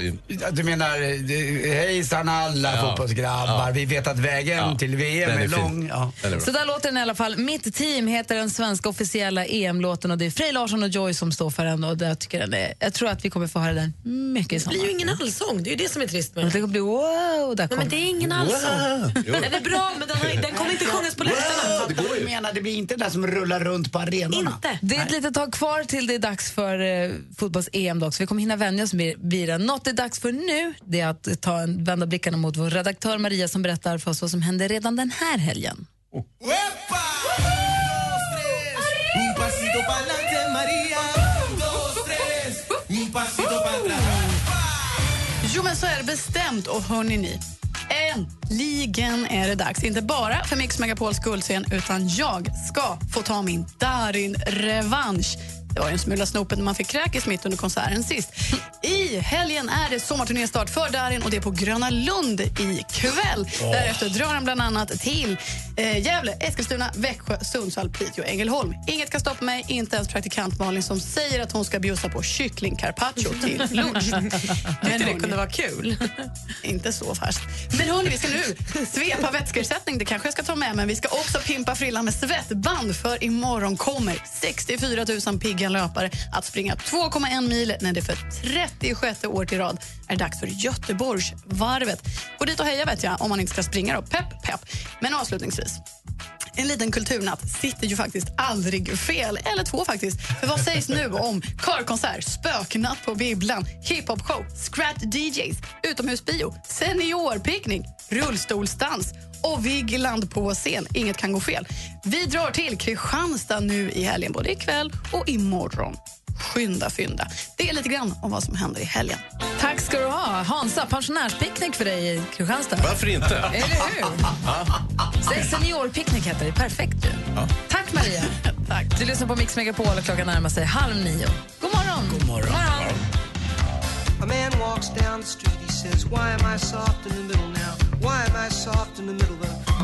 Du menar, eh, hejsan alla Ja. fotbollsgrabbar, Ja. vi vet att vägen Ja. Till VM Den är, är lång. Ja. Den är. Så där låter den i alla fall. Mitt team heter den svenska officiella EM-låten och det är Frej Larsson och Joy som står för den. Och det, jag, tycker den är, jag tror att vi kommer få höra den mycket i Det sommar. blir ju ingen allsång, det är ju det som är trist med Det det. kommer bli wow, där Nej, kommer men det är ingen allsång. Jo. Den är bra, men den, har, den kommer inte sjungas på läktarna. Det går ju. menar, det blir inte det där som rullar runt på arenorna. Inte. Det är ett litet tag kvar till det är dags för eh, fotbolls-EM dock, så vi kommer hinna vänja oss vid den. Något det är dags för nu det är att ta en, vända blickarna mot vår redaktör Maria som berättar för oss vad som händer redan den här helgen. Jo, men så är det bestämt. Och hörni ni, äntligen är det dags. Inte bara för Mix Megapols guldscen, utan jag ska få ta min Darin-revansch. Det var en smula snopet när man fick kräkis mitt under konserten sist. I helgen är det sommarturnéstart för Darin och det är på Gröna Lund ikväll. Därefter drar han bland annat till eh, Gävle, Eskilstuna, Växjö, Sundsvall, Piteå och Ängelholm. Inget kan stoppa mig, inte ens praktikant Malin som säger att hon ska bjussa på kyckling carpaccio till [laughs] lunch. Tyckte det kunde vara kul. [laughs] Inte så färskt. Men hörni, vi ska nu svepa vätskeersättning. Det kanske jag ska ta med, men vi ska också pimpa frillan med svettband. För imorgon kommer 64 000 pigga löpare att springa 2,1 mil när det för 36 år till rad är dags för Göteborgsvarvet. Gå dit och heja vet jag, om man inte ska springa då. Pepp, pepp. Men avslutningsvis. En liten kulturnatt sitter ju faktiskt aldrig fel. Eller två faktiskt. För vad sägs nu om körkonsert, spöknatt på Bibblan, hiphop-show, scratch DJs, utomhusbio, seniorpicknick, rullstolsdans och Vigeland på scen. Inget kan gå fel. Vi drar till Kristianstad nu i helgen, både ikväll och imorgon. Skynda fynda. Det är lite grann om vad som händer i helgen. Tack ska du ha. Hansa, pensionärspicknick för dig i Kristianstad. Varför inte? Eller hur? Säg Seniorpicknick heter det. Perfekt ju. Tack Maria. [laughs] Tack. Du lyssnar på Mix Megapol och klockan närmar sig halv nio. God morgon. God morgon. A man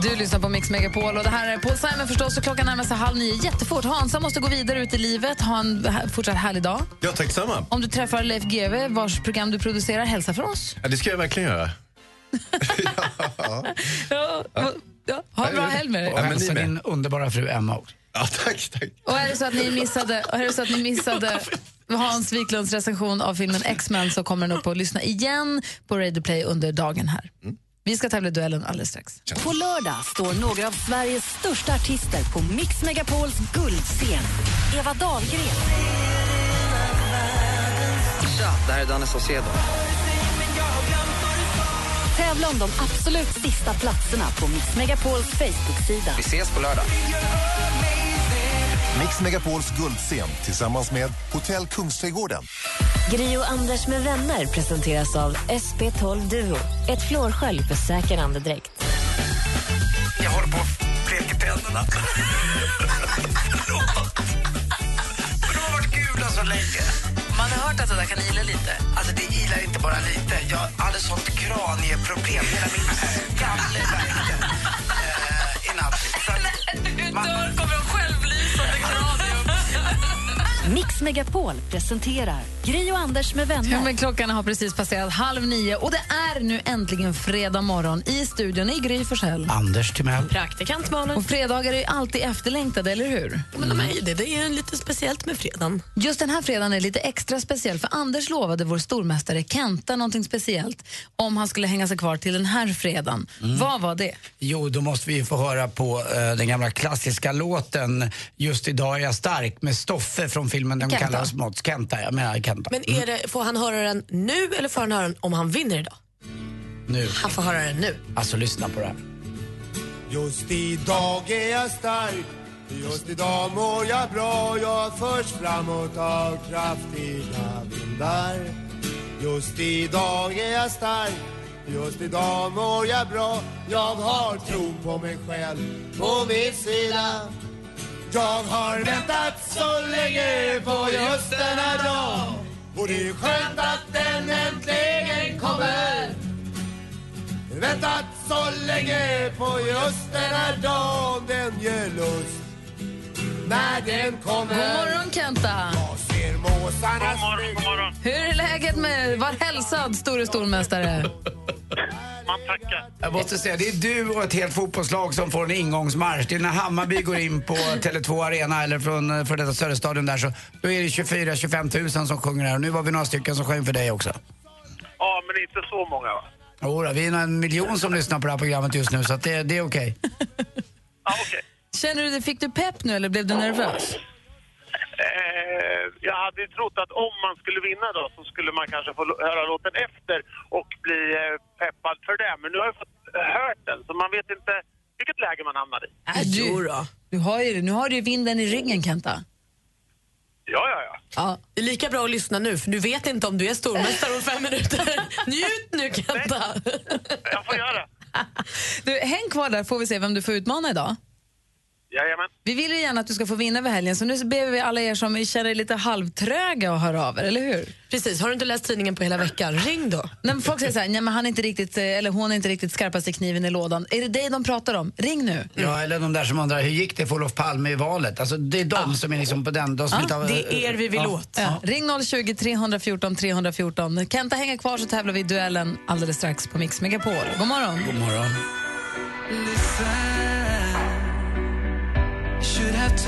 Du lyssnar på Mix Megapol och det här är Paul Simon förstås och klockan närmar sig halv nio jättefort. Hansa måste gå vidare ut i livet, ha en fortsatt härlig dag. Ja, tack samma. Om du träffar Leif GW vars program du producerar, hälsa för oss. Ja, det ska jag verkligen göra. [laughs] Ja, ja, ha en bra helg med dig. Och Ja, hälsa din underbara fru Emma också. Ja, tack, tack. Och är det så att ni missade, och är det så att ni missade Hans Wiklunds recension av filmen X-Men så kommer den upp och lyssna igen på Radio Play under dagen här. Vi ska tävla i duellen alldeles strax. På lördag står några av Sveriges största artister på Mix Megapols guldscen. Eva Dahlgren, Tja, det här är Danne Saucedo. tävla om de absolut sista platserna på Mix Megapols Facebook-sida. Vi ses på lördag. Mix Megapols guldscen tillsammans med Hotell Kungsträdgården. Gri och Anders med vänner presenteras av SP12 Duo. Ett flårskölj för säker andedräkt. Jag håller på att bleka tänderna. De har varit gula så länge. Man har hört att det där kan ila lite. Alltså det ilar inte bara lite. Jag hade sånt kranieproblem. Hela min skalle värkte eh, i natt. Så att [laughs] man- Dör kommer de kranium. Mix Megapol presenterar Gri och Anders med vänner. Ja, men klockan har precis passerat halv nio och det är nu äntligen fredag morgon i studion i Gry Forssell. Anders Timell. Praktikant Malin. Och fredagar är ju alltid efterlängtade, eller hur? Men de är ju det. Det är ju lite speciellt med fredagen. Just den här fredagen är lite extra speciell för Anders lovade vår stormästare Kenta någonting speciellt om han skulle hänga sig kvar till den här fredagen. Vad var det? Jo, då måste vi ju få höra på eh, den gamla klassiska låten Just idag är jag stark med Stoffe från filmen De Kenta. kallar oss Måns. Kenta, jag menar Kenta. Men är det, får han höra den nu eller får han höra den om han vinner idag? Nu. Han får höra den nu. Alltså lyssna på det här. Just idag är jag stark Just idag mår jag bra Jag förs framåt av kraftiga vindar Just idag är jag stark Just idag mår jag bra Jag har tron på mig själv på min sida jag har väntat så länge på just denna dag Och det är skönt att den äntligen kommer. Väntat så länge på just denna dag Den ger lust när den kommer God morgon Kenta! God morgon, god morgon. Hur är läget med Var hälsad, store stormästare? Man tackar. Jag måste säga, det är du och ett helt fotbollslag som får en ingångsmarsch. Det är när Hammarby går in på [laughs] Tele2 Arena eller från eh, för detta större stadion där så då är det 24-25 000 som sjunger här. Och nu var vi några stycken som sjöng för dig också. Ja, men inte så många va? Jodå, vi är en miljon som lyssnar på det här programmet just nu så att det, det är okej. Känner du det, fick du pepp nu eller blev du nervös? Eh, jag hade ju trott att om man skulle vinna då så skulle man kanske få höra låten efter och bli eh, peppad för det. Men nu har jag fått hört den så man vet inte vilket läge man hamnar i. Äh, du, du har ju, nu har du ju vinden i ryggen Kenta. Ja, ja, ja. Ja. Det är lika bra att lyssna nu för du vet inte om du är stormästare om fem minuter. [laughs] Njut nu Kenta! Jag får göra. [laughs] Du, häng kvar där får vi se vem du får utmana idag. Jajamän. Vi vill ju gärna att du ska få vinna över helgen så nu ber vi alla er som känner er lite halvtröga att höra av er, eller hur? Precis, har du inte läst tidningen på hela veckan, ring då. [laughs] Men folk säger så här, nej, men han är inte riktigt, eh, eller hon är inte riktigt skarpast i kniven i lådan. Är det dig de pratar om? Ring nu. Ja, eller de där som undrar hur gick det för Olof Palme i valet? Alltså det är de som är liksom på den. De som Ja, inte har, det är er vi vill ja. åt. Ja. Ring 020 314 314. Kenta hänger kvar så tävlar vi i duellen alldeles strax på Mix Megapol. God morgon. God morgon.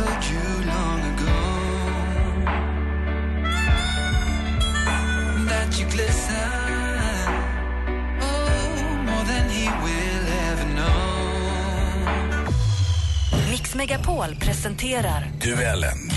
Told you long ago that you glisten. Oh, more than he will ever know. Mix Megapol presenterar Duellen.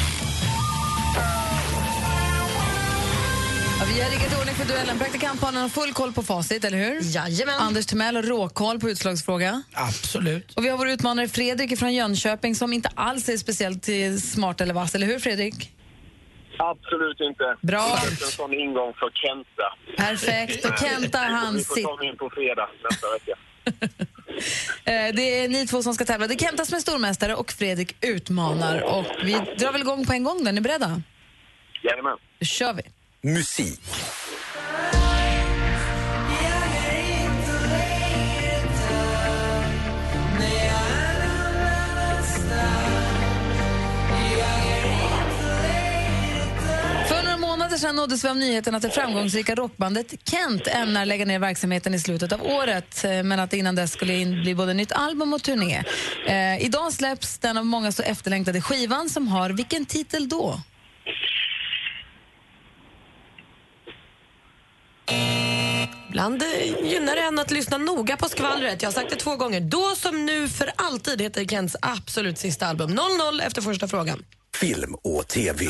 Ja, vi har riggat i ordning för duellen. Praktikantbarnen har full koll på facit, eller hur? Jajamän. Anders Timell har råkoll på utslagsfråga. Absolut. Och vi har vår utmanare Fredrik från Jönköping som inte alls är speciellt eh, smart eller vass, eller hur Fredrik? Absolut inte. Bra. Jag har En sån ingång för Kenta. Perfekt. Och Kenta, han Vi får ta in på fredag nästa vecka. [laughs] Eh, Det är ni två som ska tävla. Det är Kenta som är stormästare och Fredrik utmanar. Och vi drar väl igång på en gång. Är ni beredda? Jajamän. Då kör vi. Musik. För några månader sedan nåddes vi av nyheten att det framgångsrika rockbandet Kent ämnar lägga ner verksamheten i slutet av året eh, men att det innan dess skulle in bli både nytt album och turné. Eh, idag släpps den av många så efterlängtade skivan som har vilken titel då? Ibland gynnar det en att lyssna noga på skvallret. Jag har sagt det två gånger. Då som nu för alltid heter Kents absolut sista album. 0-0 efter första frågan. Film och TV.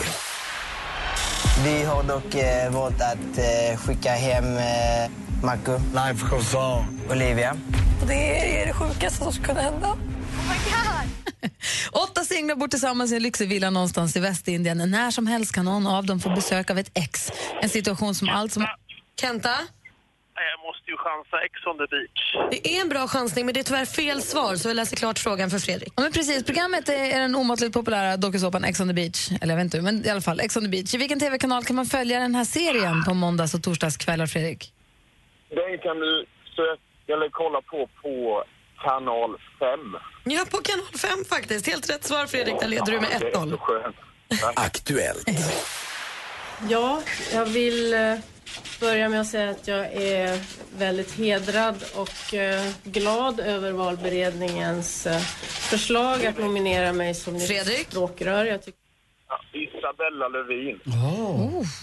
Vi har dock eh, valt att eh, skicka hem eh, Marco. Life goes on. Olivia. Och det är det sjukaste som skulle kunna hända. [laughs] Åtta singlar bor tillsammans i en lyxig villa någonstans i Västindien. När som helst kan någon av dem få besök av ett ex. En situation som allt som... Kenta? Nej, Jag måste ju chansa Ex on the beach. Det är en bra chansning, men det är tyvärr fel svar, så vi läser klart frågan för Fredrik. Ja, men precis. Programmet är är den omåttligt populära dokusåpan Ex on the beach. Eller jag vet inte, men i alla fall Ex on the beach. I vilken tv-kanal kan man följa den här serien på måndags och torsdagskvällar, Fredrik? Den kan du söka eller kolla på på kanal 5. Ja, på kanal 5 faktiskt. Helt rätt svar, Fredrik. Där leder du med 1-0. Aktuellt. Ja, jag vill eh, börja med att säga att jag är väldigt hedrad och eh, glad över valberedningens eh, förslag att nominera mig som nytt språkrör. Jag tycker Isabella Lövin.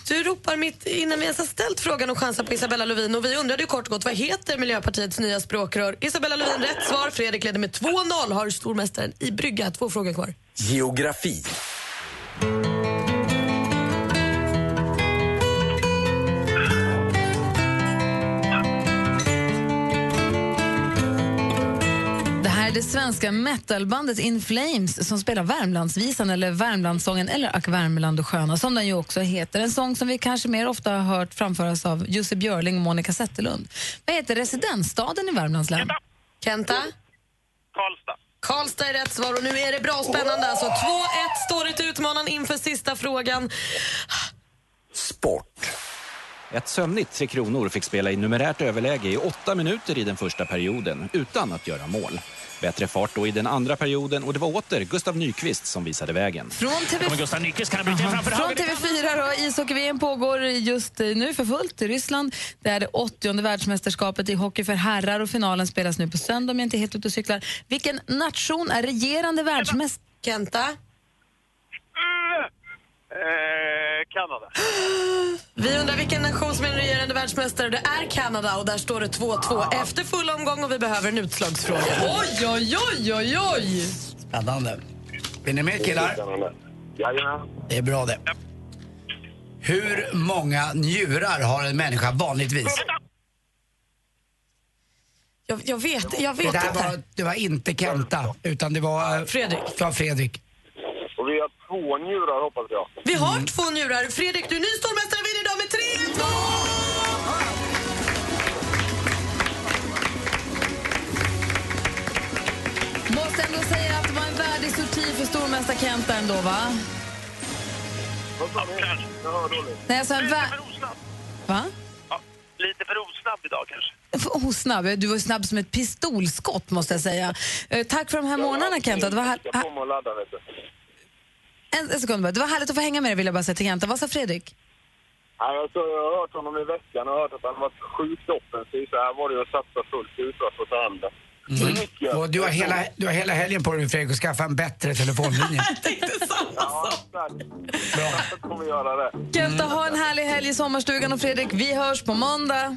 Du ropar mitt innan vi ens har ställt frågan och chansar på Isabella Lövin. Och vi undrade ju kort och gott, vad heter Miljöpartiets nya språkrör? Isabella Lövin, rätt svar. Fredrik leder med 2-0. Har stormästaren i brygga. Två frågor kvar. Geografi. Svenska metalbandet In Flames som spelar Värmlandsvisan eller Värmlandssången eller Ack Värmland och sköna som den ju också heter. En sång som vi kanske mer ofta har hört framföras av Jussi Björling och Monica Zetterlund. Vad heter residensstaden i Värmlands län? Kenta? Karlstad. Karlstad är rätt svar och nu är det bra spännande. Alltså 2-1 står det till utmanaren inför sista frågan. Ett sömnigt Tre Kronor fick spela i numerärt överläge i åtta minuter i den första perioden utan att göra mål. Bättre fart då i den andra perioden och det var åter Gustav Nyqvist som visade vägen. Från TV... Kommer Gustav Nyqvist, kan han bryta in framför Från höger? TV4 då, ishockey-VM pågår just nu för fullt i Ryssland. Det är det 80 världsmästerskapet i hockey för herrar och finalen spelas nu på söndag om jag inte är helt ute och cyklar. Vilken nation är regerande världsmästare? Kenta? Eh, Kanada. [gasps] Vi undrar vilken nation som är regerande världsmästare. Det är Kanada och där står det 2-2 efter full omgång och vi behöver en utslagsfråga. Oj, oj, oj, oj, oj! Spännande. Är ni med killar? Jajamän. Det är bra det. Hur många njurar har en människa vanligtvis? Jag, jag vet, jag vet det, inte. var, det var inte Kenta, utan det var... eh, Fredrik. Ja, Fredrik. Och vi har två njurar hoppas jag. Vi har två njurar. Fredrik, du är ny stormästare vinner idag med 3-2! Måste ändå säga att det var en värdig sorti för stormästare Kenta ändå, va? Vad sa ni? Jag hör dåligt. Nej, alltså en vä- Va? Lite för osnabb idag kanske. Oh, snabb. Du var snabb som ett pistolskott, måste jag säga. Eh, tack för de här månaderna, Kenta. Det var, här- Jag kommer och laddar vet du. En, en sekund bara. Det var härligt att få hänga med dig, vill jag bara säga till Kenta. Vad sa Fredrik? Alltså, jag har hört honom i veckan och hört att han varit sjukt offensiv. Så här var det ju att satsa fullt ut för att få ta hand. Mm. Och du, har hela, du har hela helgen på dig Fredrik att skaffa en bättre telefonlinje. [laughs] Ja. Bra. Jag kommer göra det. Kenta, ha en härlig helg i sommarstugan och Fredrik, vi hörs på måndag.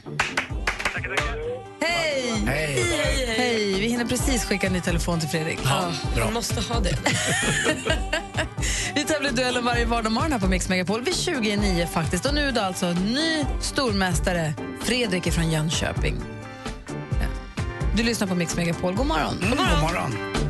Hej! Hej! Hej! Vi hinner precis skicka en ny telefon till Fredrik. Ja, bra. Man måste ha det. [laughs] Vi tävlar i duellen varje vardagsmorgon här på Mix Megapol vid 20 i nio faktiskt. Och nu är det alltså ny stormästare Fredrik från Jönköping. Du lyssnar på Mix Megapol. God morgon. Mm, god morgon. I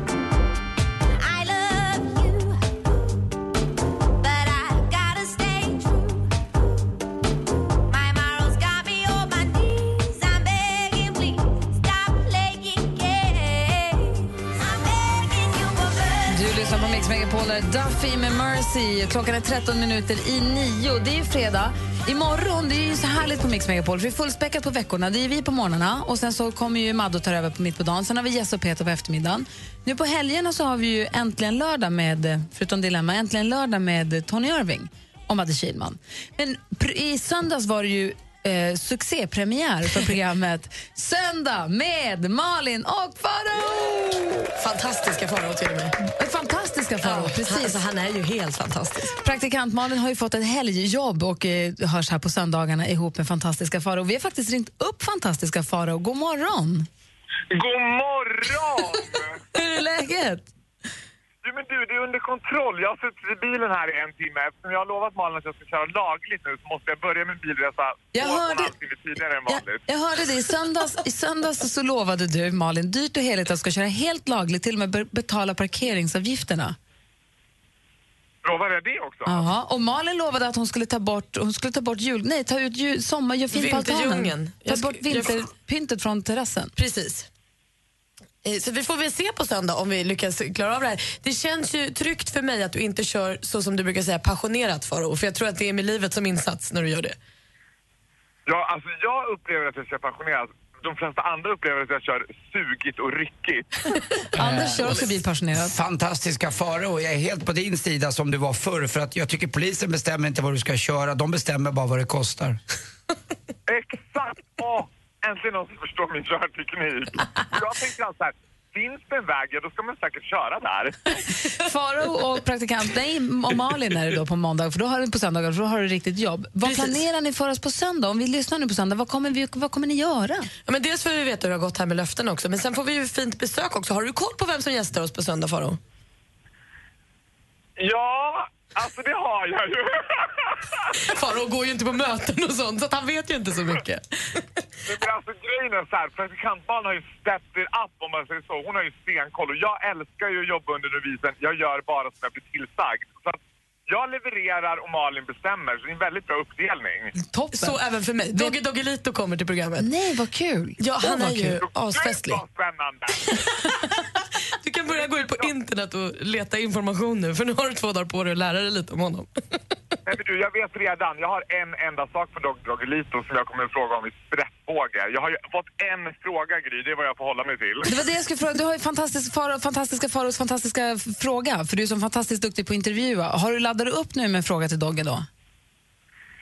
Mix Megapol, är Duffy med Mercy. Klockan är 13 minuter i nio. Det är fredag. Imorgon, det är ju så härligt på Mix Megapol, för det är fullspäckat på veckorna. Det är vi på morgnarna och sen så kommer ju Maddo ta över på mitt på dagen. Sen har vi Jess och Peter på eftermiddagen. Nu på helgerna så har vi ju Äntligen lördag med, förutom Dilemma, Äntligen lördag med Tony Irving och Madde Kihlman. Men i söndags var det ju eh, succépremiär för programmet Söndag med Malin och Farao! Fantastiska Farao till och med. Fantastiska Farao, Ja, precis. han- alltså, han är ju helt fantastisk. Praktikant Malin har ju fått ett helgjobb och eh, hörs här på söndagarna ihop med fantastiska Farao. Vi har faktiskt ringt upp fantastiska Farao. God morgon! God morgon! [laughs] Hur är läget? Jo men du, det är under kontroll. Jag har suttit i bilen här i en timme. Eftersom jag har lovat Malin att jag ska köra lagligt nu så måste jag börja min bilresa Jag två och hörde- timme tidigare än vanligt. Jag hörde det. I söndags, I söndags så lovade du, Malin, dyrt och heligt att du ska köra helt lagligt, till och med be- betala parkeringsavgifterna. Lovar jag det också? Ja, och Malin lovade att hon skulle ta bort, hon skulle ta bort jul, nej, ta ut jul, sommar, gör fint på altanen. Ta Jag bort jag- vinterpyntet från terrassen. Precis. Eh, Så vi får väl se på söndag om vi lyckas klara av det här. Det känns ju tryggt för mig att du inte kör så som du brukar säga passionerat Faro, för jag tror att det är med livet som insats när du gör det. Ja, alltså jag upplever att jag kör passionerat. De flesta andra upplever att jag kör sugigt och ryckigt. [laughs] Anders kör också bil passionerad. Fantastiska Farao, jag är helt på din sida som du var förr för att jag tycker polisen bestämmer inte vad du ska köra, de bestämmer bara vad det kostar. [laughs] Exakt! Åh, äntligen någon som förstår min körteknik. Jag tänker alltid så här, finns det en väg, ja då ska man säkert köra där. [laughs] Farao och praktikant, nej, och Malin är det då på måndag, för då har du på söndagar, för då har du riktigt jobb. Vad planerar ni för oss på söndag? Om vi lyssnar nu på söndag, vad kommer, vi, vad kommer ni göra? Ja, men dels får vi veta hur det har gått här med löften också, men sen får vi ju fint besök också. Har du koll på vem som gästar oss på söndag Faro? Ja, alltså det har jag ju. [laughs] Faro går ju inte på möten och sånt, så att han vet ju inte så mycket. [laughs] Men alltså grejen är så här, praktikantbarn har ju stepped it up om man säger så. Hon har ju stenkoll och jag älskar ju att jobba under revisen. Jag gör bara som jag blir tillsagd. Så att jag levererar och Malin bestämmer, så det är en väldigt bra uppdelning. Toppen. Så även för mig. Doggy Doggelito kommer till programmet. Nej, vad kul! Ja, han är ju asfestlig. Vad spännande! [laughs] Du kan börja gå ut på internet och leta information nu, för nu har du två dagar på dig att lära dig lite om honom. Nej, men du, jag vet redan. Jag har en enda sak på Dog Doggelito som jag kommer att fråga om i sprättbåge. Jag har ju fått en fråga, Gry. Det är vad jag får hålla mig till. Det var det jag skulle fråga. Du har ju fantastisk faro, fantastiska Faros fantastiska fråga, för du är så fantastiskt duktig på att intervjua. Har du laddat upp nu med en fråga till Dogge då?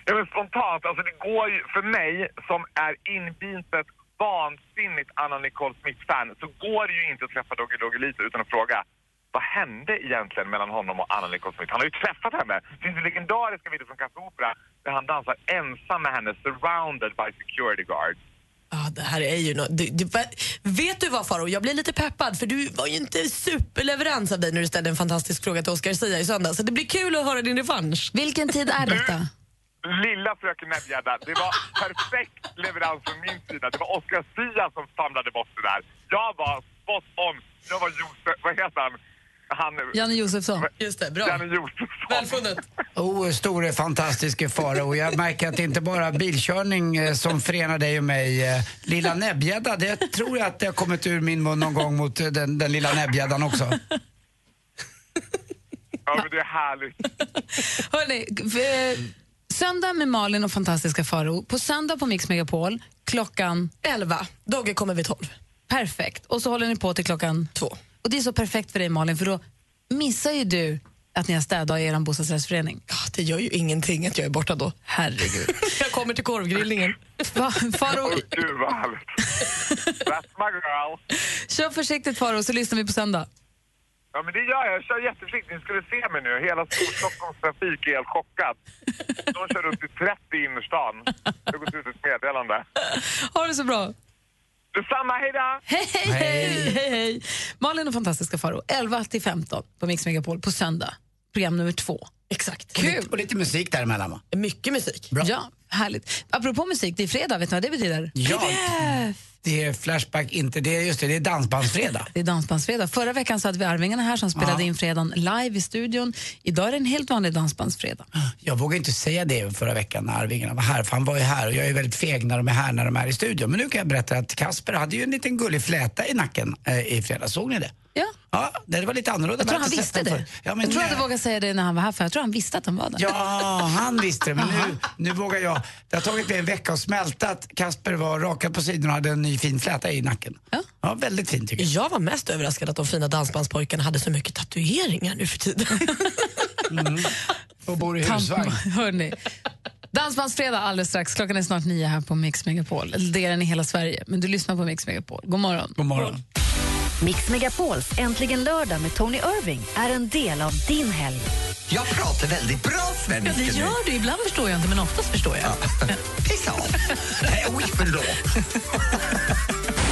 Ja, men spontant, alltså det går ju för mig som är inbitet vansinnigt Anna Nicole Smith-fan så går det ju inte att träffa Doggy Doggelito utan att fråga vad hände egentligen mellan honom och Anna Nicole Smith? Han har ju träffat henne. Det finns ju legendariska videor från Café Opera där han dansar ensam med henne, surrounded by security guards. Ja, det här är ju något. Du, du, vet du vad Faro? jag blir lite peppad för du var ju inte superleverans av dig när du ställde en fantastisk fråga till Oscar Sia i söndag. Så det blir kul att höra din revansch. Vilken tid är detta? Lilla fröken Näbbgädda, det var perfekt leverans från min sida. Det var Oscar Sia som famlade bort det där. Jag var spot on. Jag var Josef, vad heter han? han Janne Josefsson. Just det, bra. Janne Josefsson. Välfunnet. Oh, store fantastiske Farao. Jag märker att det inte bara är bilkörning eh, som förenar dig och mig. Eh, Lilla näbbgädda, det tror jag att det har kommit ur min mun någon gång mot eh, den, den lilla näbbgäddan också. Ja, men det är härligt. Hörrni, v- söndag med Malin och fantastiska Faro. På söndag på Mix Megapol klockan 11. Dogge kommer vid 12. Perfekt. Och så håller ni på till klockan två. Och det är så perfekt för dig Malin, för då missar ju du att ni har städdag i er bostadsrättsförening. Ja, det gör ju ingenting att jag är borta då. Herregud. [laughs] jag kommer till korvgrillningen. Va, Faro, Åh, Gud vad härligt. [laughs] That's my girl. kör försiktigt Faro, så lyssnar vi på söndag. Ja, men det gör jag. Jag kör jätteförsiktigt. Ni skulle se mig nu. Hela Storstockholms trafik är helt chockad. De kör upp till 30 i innerstan. Det har gått ut ett meddelande. Ha det så bra. Detsamma, hej då! Hej, hej, hej, hej, hej. Malin och fantastiska Faro, 11 till 15 på Mix Megapol på söndag. Program nummer två. Exakt. Och lite, och lite musik däremellan va? Mycket musik. Bra. Ja, härligt. Apropå musik, det är fredag, vet ni vad det betyder? Ja, PBF. Det är Flashback, inte det. Just det, det är Dansbandsfredag. Det är Dansbandsfredag. Förra veckan så hade vi Arvingarna här som spelade Ja. in fredagen live i studion. Idag är det en helt vanlig Dansbandsfredag. Jag vågade inte säga det förra veckan när Arvingarna var här, för han var ju här och jag är väldigt feg när de är här när de är i studion. Men nu kan jag berätta att Kasper hade ju en liten gullig fläta i nacken eh, i fredags. Såg ni det? Ja. Ja, det var lite annorlunda. Jag tror han visste det. Ja, men jag tror nej. inte vågade säga det när han var här, för jag tror han visste att han var där. Ja, han visste det. Men nu, nu vågar jag. Det har tagit mig en vecka att smälta att Kasper var rakad på sidorna och hade en ny fin fläta i nacken. Ja, väldigt fin tycker jag. Jag var mest överraskad att de fina dansbandspojkarna hade så mycket tatueringar nu för tiden. [laughs] Och bor i husvagn. Hörni. Dansbandsfredag alldeles strax. Klockan är snart nio här på Mix Megapol. Det är den i hela Sverige, men du lyssnar på Mix Megapol. God morgon. God morgon. Mix Megapols Äntligen lördag med Tony Irving är en del av din helg. Jag pratar väldigt bra svenska det gör du. Ibland förstår jag inte, men oftast förstår jag. Piss off! Nej, oj, förlåt.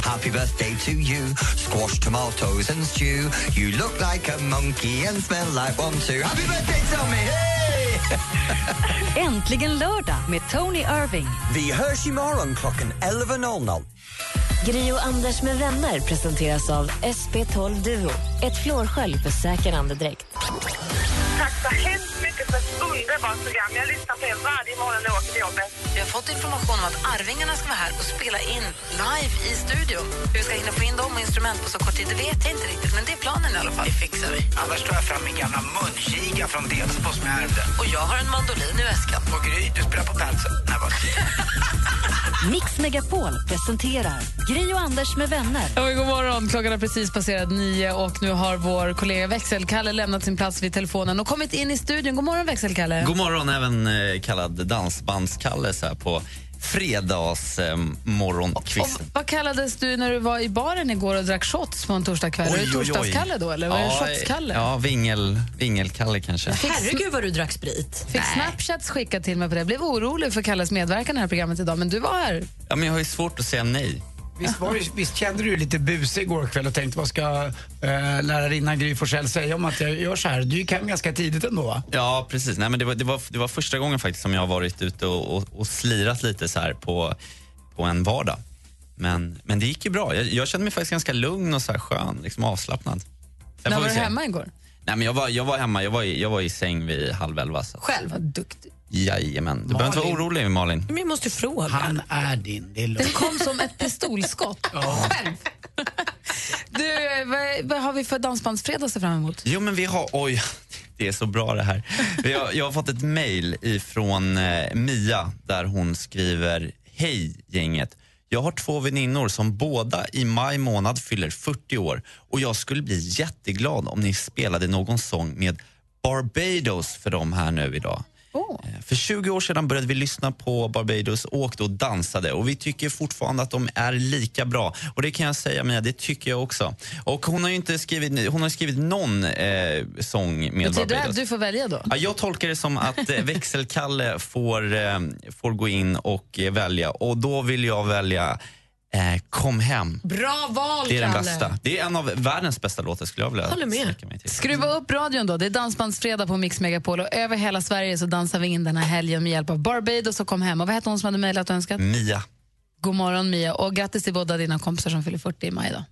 Happy happy birthday to you. Squash, tomatoes and stew. You look like a monkey and smell like one too. Happy birthday Tommy! Hey! [laughs] [laughs] Äntligen lördag med Tony Irving. Vi hörs imorgon klockan 11.00. Grio och Anders med vänner presenteras av SP12 Duo. Ett flårskölj för säker andedräkt. Tack så underbart program. Jag lyssnar på er varje morgon när jag åker till jobbet. Vi har fått information om att Arvingarna ska vara här och spela in live i studion. Hur vi ska hinna få in dem och instrument på så kort tid, det vet jag inte riktigt. Men det är planen i alla fall. Det fixar vi. Annars tar jag fram min gamla munkiga från Delsbo som jag ärvde. Och jag har en mandolin i väskan. Och Gry, du spelar på Pensen. Nej, vad [laughs] Mix Megapol presenterar Gri och Anders med vänner. Ja, god morgon. Klockan har precis passerat nio och nu har vår kollega Växelkalle lämnat sin plats vid telefonen och kommit in i studion. God morgon Växelkalle. God morgon, även eh, kallad Dansbandskalle så här på fredags eh. Vad kallades du när du var i baren igår och drack shots på en torsdagskväll? Var det torsdagskalle då eller var det shotskalle? Ja, vingel, vingelkalle kanske. Herregud vad du drack sprit. Fick Snapchats skickat till mig på det. Jag blev orolig för Kalles medverkan i det här programmet idag, men du var här. Ja, men jag har ju svårt att säga nej. Visst, var, det- visst kände du lite busig igår kväll och tänkte vad ska äh, lärarinnan Gry Forssell säga om att jag gör så här? Du gick hem ganska tidigt ändå va? Ja, precis. Nej, men det, var, det, var, det var första gången faktiskt som jag har varit ute och, och, och slirat lite så här på, på en vardag. Men, men det gick ju bra. Jag, jag kände mig faktiskt ganska lugn och så här skön, liksom avslappnad. Sen När var du hemma igår? Nej, men jag, var, jag var hemma, jag var, i, jag var i säng vid halv elva. Så. Själv? Vad duktig. Jajamän. Du behöver inte vara Malin. orolig Malin. Men jag måste fråga. Han är din, det är lugnt. Den kom som ett pistolskott. Själv. Du, vad, vad har vi för dansbandsfredag att se fram emot? Jo, men vi har... Oj, det är så bra det här. Vi har, jag har fått ett mejl ifrån eh, Mia där hon skriver Hej gänget. Jag har två väninnor som båda i maj månad fyller 40 år och jag skulle bli jätteglad om ni spelade någon sång med Barbados för dem här nu idag. Eh, För 20 år sedan började vi lyssna på Barbados, åkte och dansade och vi tycker fortfarande att de är lika bra. Och det kan jag säga Mia, det tycker jag också. Och hon har ju inte skrivit, hon har skrivit någon eh, sång med Betyder det Barbados. att du får välja då? Ja, jag tolkar det som att eh, växelkalle får, eh, får gå in och eh, välja och då vill jag välja eh, Kom hem. Bra val, Det är den Kalle. bästa. Det är en av världens bästa låtar skulle jag vilja Håller med. sträcka mig till. Skruva upp radion då. Det är Dansbandsfredag på Mix Megapol och över hela Sverige så dansar vi in den här helgen med hjälp av Barbados och Kom hem. Och vad hette hon som hade mejlat och önskat? Mia. God morgon Mia och grattis till båda dina kompisar som fyller 40 i maj då.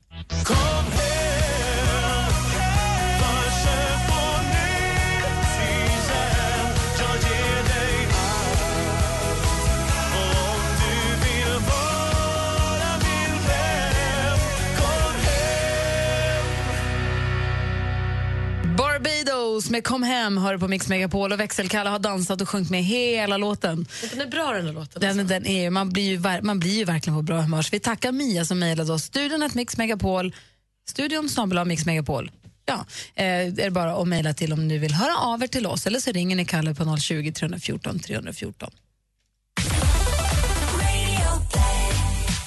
Barbados med Kom hem hör du på Mix Megapol och växelkalle har dansat och sjungit med hela låten. Den är bra den här låten. Den, den är, man, blir ju, man blir ju verkligen på bra humör. Så vi tackar Mia som mejlade oss. Studion at Mix Megapol. Studion snabel Mix Megapol. Ja, eh, är det bara att mejla till om ni vill höra av er till oss eller så ringer ni Kalle på 020 314 314.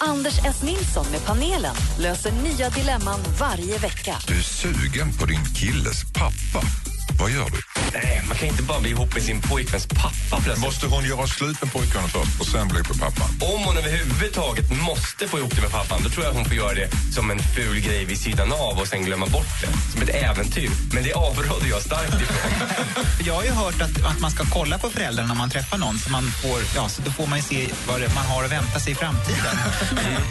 Anders S. Nilsson med panelen löser nya dilemman varje vecka. Du är sugen på din killes pappa. Vad gör du? Nej, man kan inte bara bli ihop med sin pojkväns pappa plötsligt. Måste hon göra slut med pojkarna först och sen bli på pappan? Om hon överhuvudtaget måste få ihop det med pappan då tror jag hon får göra det som en ful grej vid sidan av och sen glömma bort det. Som ett äventyr. Men det avråder jag starkt ifrån. Jag har ju hört att, att man ska kolla på föräldrarna när man träffar någon så, man får, ja, så då får man ju se vad det, man har att vänta sig i framtiden.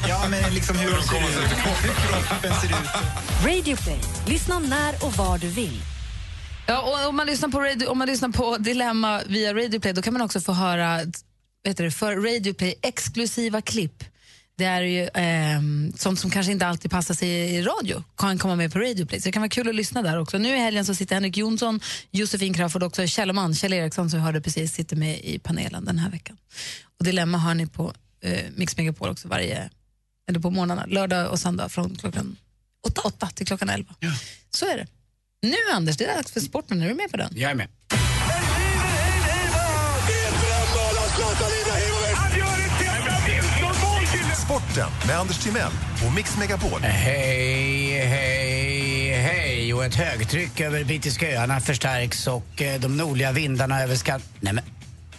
ja, men liksom hur de ser ut, hur kroppen ser ut. Radio Play. Lyssna när och var du vill. Ja, om, man lyssnar på radio, om man lyssnar på Dilemma via Radio Play då kan man också få höra vet du, för Radio Play exklusiva klipp. Det är ju ehm, sånt som kanske inte alltid passar sig i radio, kan komma med på Radio Play. Så det kan vara kul att lyssna där också. Nu i helgen så sitter Henrik Jonsson, Josefin Crafoord och också Kjelleman, Kjell Eriksson som vi hörde precis, sitter med i panelen den här veckan. Och Dilemma har ni på eh, Mix Megapol också varje, eller på morgnarna, lördag och söndag från klockan åtta, åtta till klockan elva. Så är det. Nu Anders, det är dags för sporten. Är du med på den? Jag är med. Sporten med Anders Timell och Mix Megapol. Hej, hej, hej. Och ett högtryck över brittiska öarna förstärks och eh, de nordliga vindarna över Skan... Nej men,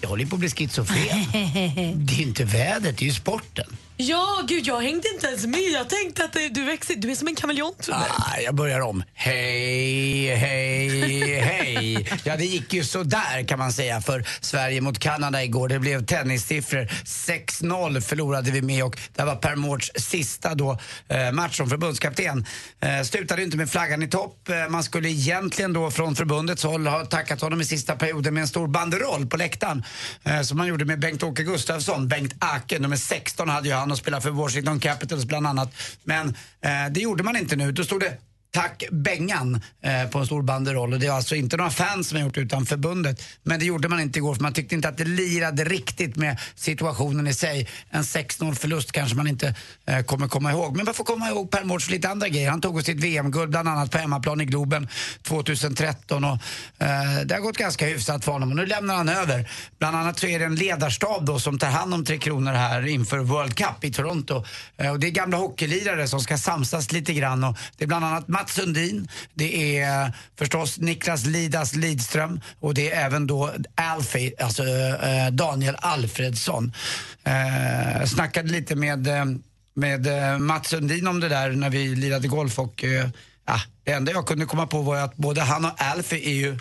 jag håller ju på att bli schizofren. [laughs] det är inte vädret, det är ju sporten. Ja, gud jag hängde inte ens med. Jag tänkte att du växer, du är som en kameleont för mig. Ah, jag börjar om. Hej, hej, hej. Ja, det gick ju så där kan man säga för Sverige mot Kanada igår. Det blev tennissiffror. 6-0 förlorade vi med och det var Per Mårts sista då, eh, match som förbundskapten. Eh, slutade inte med flaggan i topp. Eh, man skulle egentligen då från förbundets håll ha tackat honom i sista perioden med en stor banderoll på läktaren. Eh, som man gjorde med Bengt-Åke Gustafsson. Bengt Ake, nummer 16 hade ju han och spelade för Washington Capitals bland annat. Men eh, det gjorde man inte nu. Då stod det Tack Bengan eh, på en stor banderoll. Och det är alltså inte några fans som har gjort det utan förbundet. Men det gjorde man inte igår för man tyckte inte att det lirade riktigt med situationen i sig. En 6-0 förlust kanske man inte eh, kommer komma ihåg. Men man får komma ihåg Per Mårts lite andra grejer. Han tog sitt VM-guld bland annat på hemmaplan i Globen 2013 och eh, det har gått ganska hyfsat för honom. Och nu lämnar han över. Bland annat så är det en ledarstab då som tar hand om Tre Kronor här inför World Cup i Toronto. Eh, och det är gamla hockeylirare som ska samsas lite grann och det är bland annat Mats Sundin, det är förstås Niklas Lidas Lidström och det är även då Alfie, alltså eh, eh Daniel Alfredsson. Eh, snackade lite med, eh, med eh, Mats Sundin om det där när vi lirade golf och eh, det enda jag kunde komma på var att både han och Alfie är ju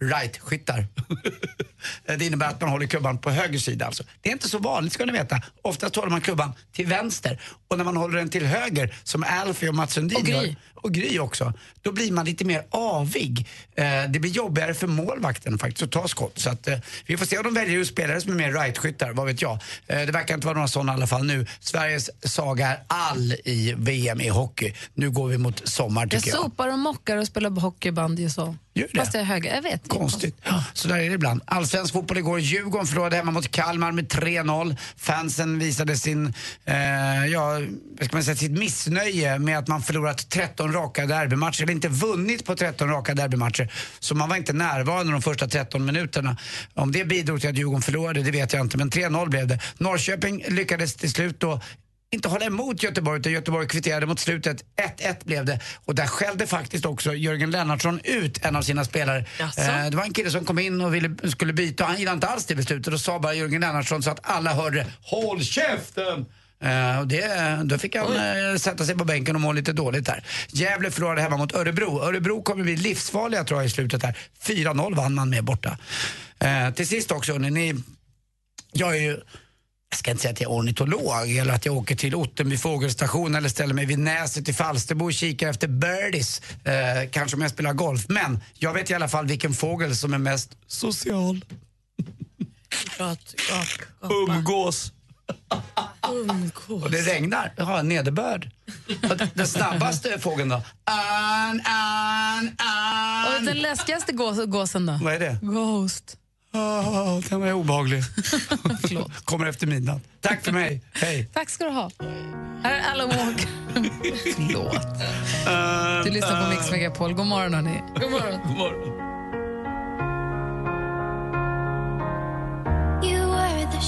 right-skyttar. [laughs] det innebär att man håller klubban på höger sida alltså. Det är inte så vanligt ska ni veta. Oftast håller man klubban till vänster och när man håller den till höger som Alfie och Mats Sundin Och Gry. och Gry också, då blir man lite mer avig. Eh, det blir jobbigare för målvakten faktiskt att ta skott. Så att, eh, vi får se om de väljer ut spelare som är mer right-skyttar, vad vet jag. Eh, det verkar inte vara några sådana i alla fall nu. Sveriges saga är all i VM i hockey. Nu går vi mot sommar Jag tycker jag. sopar och mockar och spelar hockeybandy och så. Gör det? Fast jag är höger. Jag vet. Konstigt. Ja, så där är det ibland. Svensk fotboll igår. Djurgården förlorade hemma mot Kalmar med 3-0. Fansen visade sin, eh, ja, vad ska man säga, sitt missnöje med att man förlorat 13 raka derbymatcher, eller inte vunnit på 13 raka derbymatcher. Så man var inte närvarande de första 13 minuterna. Om det bidrog till att Djurgården förlorade, det vet jag inte. Men 3-0 blev det. Norrköping lyckades till slut då inte hålla emot Göteborg utan Göteborg kvitterade mot slutet. 1-1 blev det. Och där skällde faktiskt också Jörgen Lennartsson ut en av sina spelare. Eh, det var en kille som kom in och ville, skulle byta och han gillade inte alls det beslutet. Då sa bara Jörgen Lennartsson så att alla hörde Håll käften! Eh, och det, då fick han eh, sätta sig på bänken och må lite dåligt där. Gävle förlorade hemma mot Örebro. Örebro kommer bli livsfarliga tror jag i slutet där. 4-0 vann man med borta. Eh, till sist också, ni, jag är ju jag ska inte säga att jag är ornitolog eller att jag åker till Ottenby fågelstation eller ställer mig vid näset i Falsterbo och kikar efter birdies. Eh, kanske om jag spelar golf. Men jag vet i alla fall vilken fågel som är mest social. Umgås. Och det regnar. Jaha, nederbörd. Den- Den snabbaste fågeln då? An, an, an. Och den läskigaste gås, gåsen då? Vad är det? Ghost. Oh, den var obehaglig. [laughs] Kommer efter midnatt. Tack för mig. Hej. Tack ska du ha. Här är Alan Walker. Förlåt. Du lyssnar på Mix Megapol. God morgon, hörni. God morgon. God morgon. You were the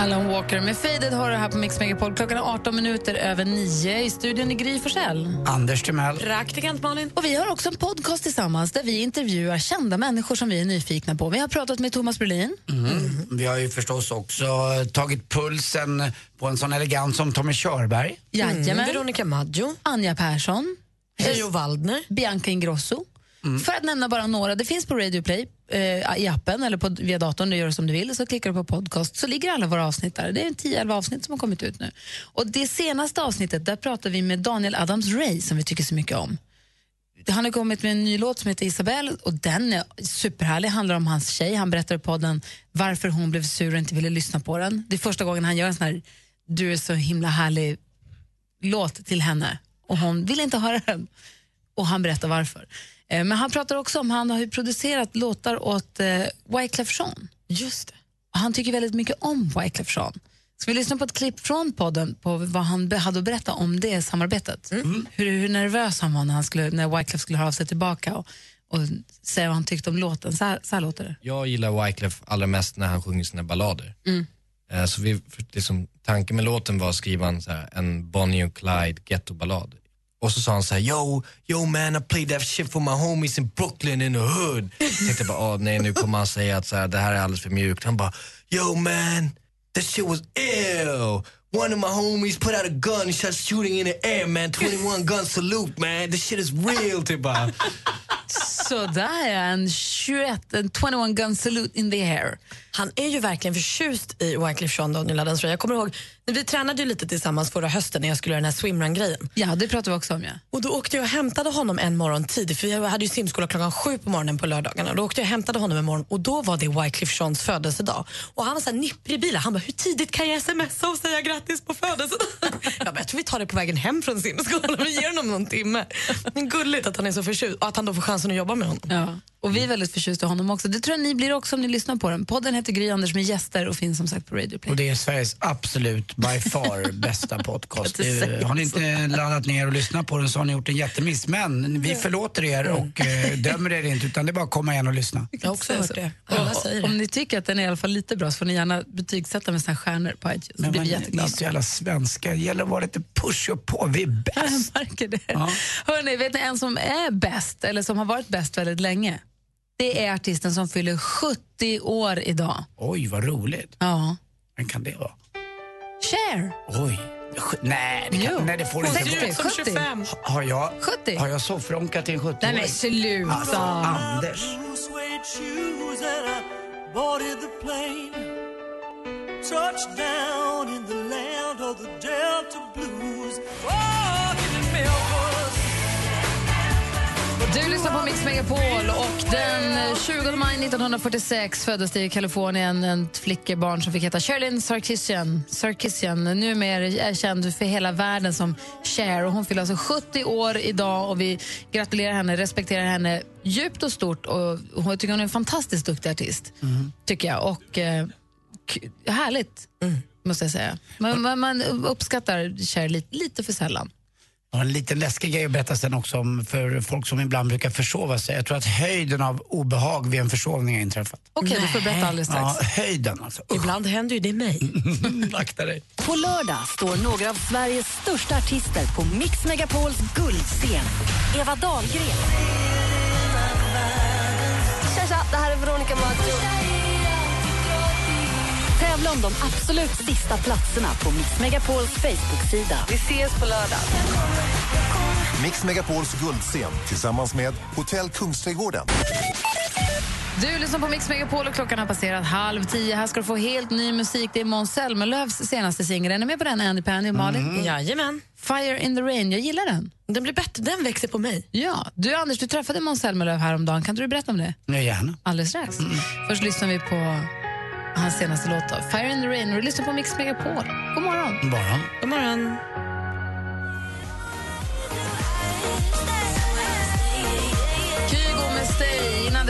Alan Walker med Faded har du här på Mix Megapol. Klockan är 18 minuter över 9. I studion är Gry Forssell. Anders Timell. Praktikant Malin. Och vi har också en podcast tillsammans där vi intervjuar kända människor som vi är nyfikna på. Vi har pratat med Thomas Brolin. Mm. Vi har ju förstås också tagit pulsen på en sån elegant som Tommy Körberg. Jajamän. Mm, Veronica Maggio. Anja Persson. Keyyo Waldner. Bianca Ingrosso. Mm. För att nämna bara några. Det finns på Radio Play eh, i appen eller på, via datorn. Du gör som du vill. Så klickar du på podcast så ligger alla våra avsnitt där. Det är 10-11 avsnitt som har kommit ut nu. Och det senaste avsnittet där pratar vi med Daniel Adams-Ray som vi tycker så mycket om. Han har kommit med en ny låt som heter Isabelle och den är superhärlig. handlar om hans tjej. Han berättar i podden varför hon blev sur och inte ville lyssna på den. Det är första gången han gör en sån här du är så himla härlig låt till henne och hon vill inte höra den. Och han berättar varför. Eh, Men han pratar också om, han har ju producerat låtar åt eh, Wyclef Jean. Just det. Och han tycker väldigt mycket om Wyclef Jean. Ska vi lyssna på ett klipp från podden på vad han hade att berätta om det samarbetet? Hur, hur nervös han var när, han skulle, när Wyclef skulle höra av sig tillbaka och, och säga vad han tyckte om låten. Så här, så här låter det. Jag gillar Wyclef allra mest när han sjunger sina ballader. Mm. Eh, Så vi, liksom, tanken med låten var att skriva en, så här, en Bonnie och Clyde ghettoballad. Och så sa han så här, yo, yo man I played that shit for my homies in Brooklyn in the hood. Jag tänkte bara, åh nej nu kommer han säga att så här, det här är alldeles för mjukt. Han bara, yo man, that shit was ill. One of my homies put out a gun and started shooting in the air man, 21 gun salute man, this shit is real. Typ bara. Så där är en 21, en 21 gun salute in the air. Han är ju verkligen förtjust i Wyclef Jean, Daniel Laddans Jag kommer ihåg, vi tränade ju lite tillsammans förra hösten när jag skulle göra den här swimrun-grejen. Ja, det pratade vi också om. Ja. Och då åkte jag och hämtade honom en morgon tidigt, för jag hade ju simskola klockan sju på morgonen på lördagarna. Då åkte jag och hämtade honom en morgon och då var det Wyclef Jeans födelsedag. Och han var så här nipprig i bilen. Han bara, hur tidigt kan jag smsa och säga grattis på födelsedagen? [laughs] jag, bara, jag tror vi tar det på vägen hem från simskolan. Vi ger honom någon timme. Men gulligt att han är så förtjust och att han då får chansen att jobba med honom. Ja. Och vi är väldigt förtjusta i honom också. Det tror jag ni blir också om ni lyssnar på den. Podden heter Gry Anders med gäster och finns som sagt på Radio Play. Och det är Sveriges absolut, by [laughs] far, bästa podcast. Säga Har ni inte laddat ner och lyssnat på den så har ni gjort en jättemiss. Men vi förlåter er och eh, dömer er inte utan det är bara att komma igen och lyssna. Jag har också hört det. Det. Om ni tycker att den är i alla fall lite bra så får ni gärna betygsätta med här stjärnor på iTunes. Men blir man, ni är så jävla svenska. Det gäller att vara lite push och på. Vi är bäst. Jag märker det. Hörrni, vet ni en som är bäst, eller som har varit bäst väldigt länge? Det är artisten som fyller 70 år idag. Oj, vad roligt. Ja. Vem kan det vara? Cher. Oj. Nej, det, kan, nej, det får det inte 60, vara. 70. Har jag, 70. har jag soffronkat till en 70 Nej men sluta. Alltså, Anders. suede shoes and I boarded the plane. Touched down in the land of the Delta Blues. Walking in Memphis. Du lyssnar på Mix Megapol och den 20 maj 1946 föddes det i Kalifornien ett flickebarn som fick heta Sherilyn Sarkisian. Sarkisian numera är känd för hela världen som Cher och hon fyller alltså 70 år idag och vi gratulerar henne, respekterar henne djupt och stort och hon tycker hon är en fantastiskt duktig artist. Tycker jag och eh, härligt måste jag säga. Man, man, man uppskattar Cher lite, lite för sällan. Jag har en liten läskig grej att berätta sen också om för folk som ibland brukar försova sig. Jag tror att höjden av obehag vid en försovning har inträffat. Okej, du får berätta alldeles strax. Ja, höjden alltså. Ibland händer ju det mig. [laughs] Akta dig. På lördag står några av Sveriges största artister på Mix Megapols guldscen. Eva Dahlgren. Tja, tja, det här är Veronica Maggio. Tävla om de absolut sista platserna på Mix Megapols Facebook-sida. Vi ses på lördag. Mix Megapols guldscen tillsammans med Hotell Kungsträdgården. Du lyssnar på Mix Megapol och klockan har passerat halv tio. Här ska du få helt ny musik. Det är Måns Zelmerlöws senaste singel. Är ni med på den, Andy Pandy och Malin? Mm. Jajamän. Fire in the rain. Jag gillar den. Den blir bättre. Den växer på mig. Ja. Du, Anders, du träffade Måns Zelmerlöw häromdagen. Kan du berätta om det? Ja, gärna. Alldeles strax. Först lyssnar vi på hans senaste låt. Fire in the rain. Och du lyssnar på Mix Megapol. God morgon. Bara. God morgon.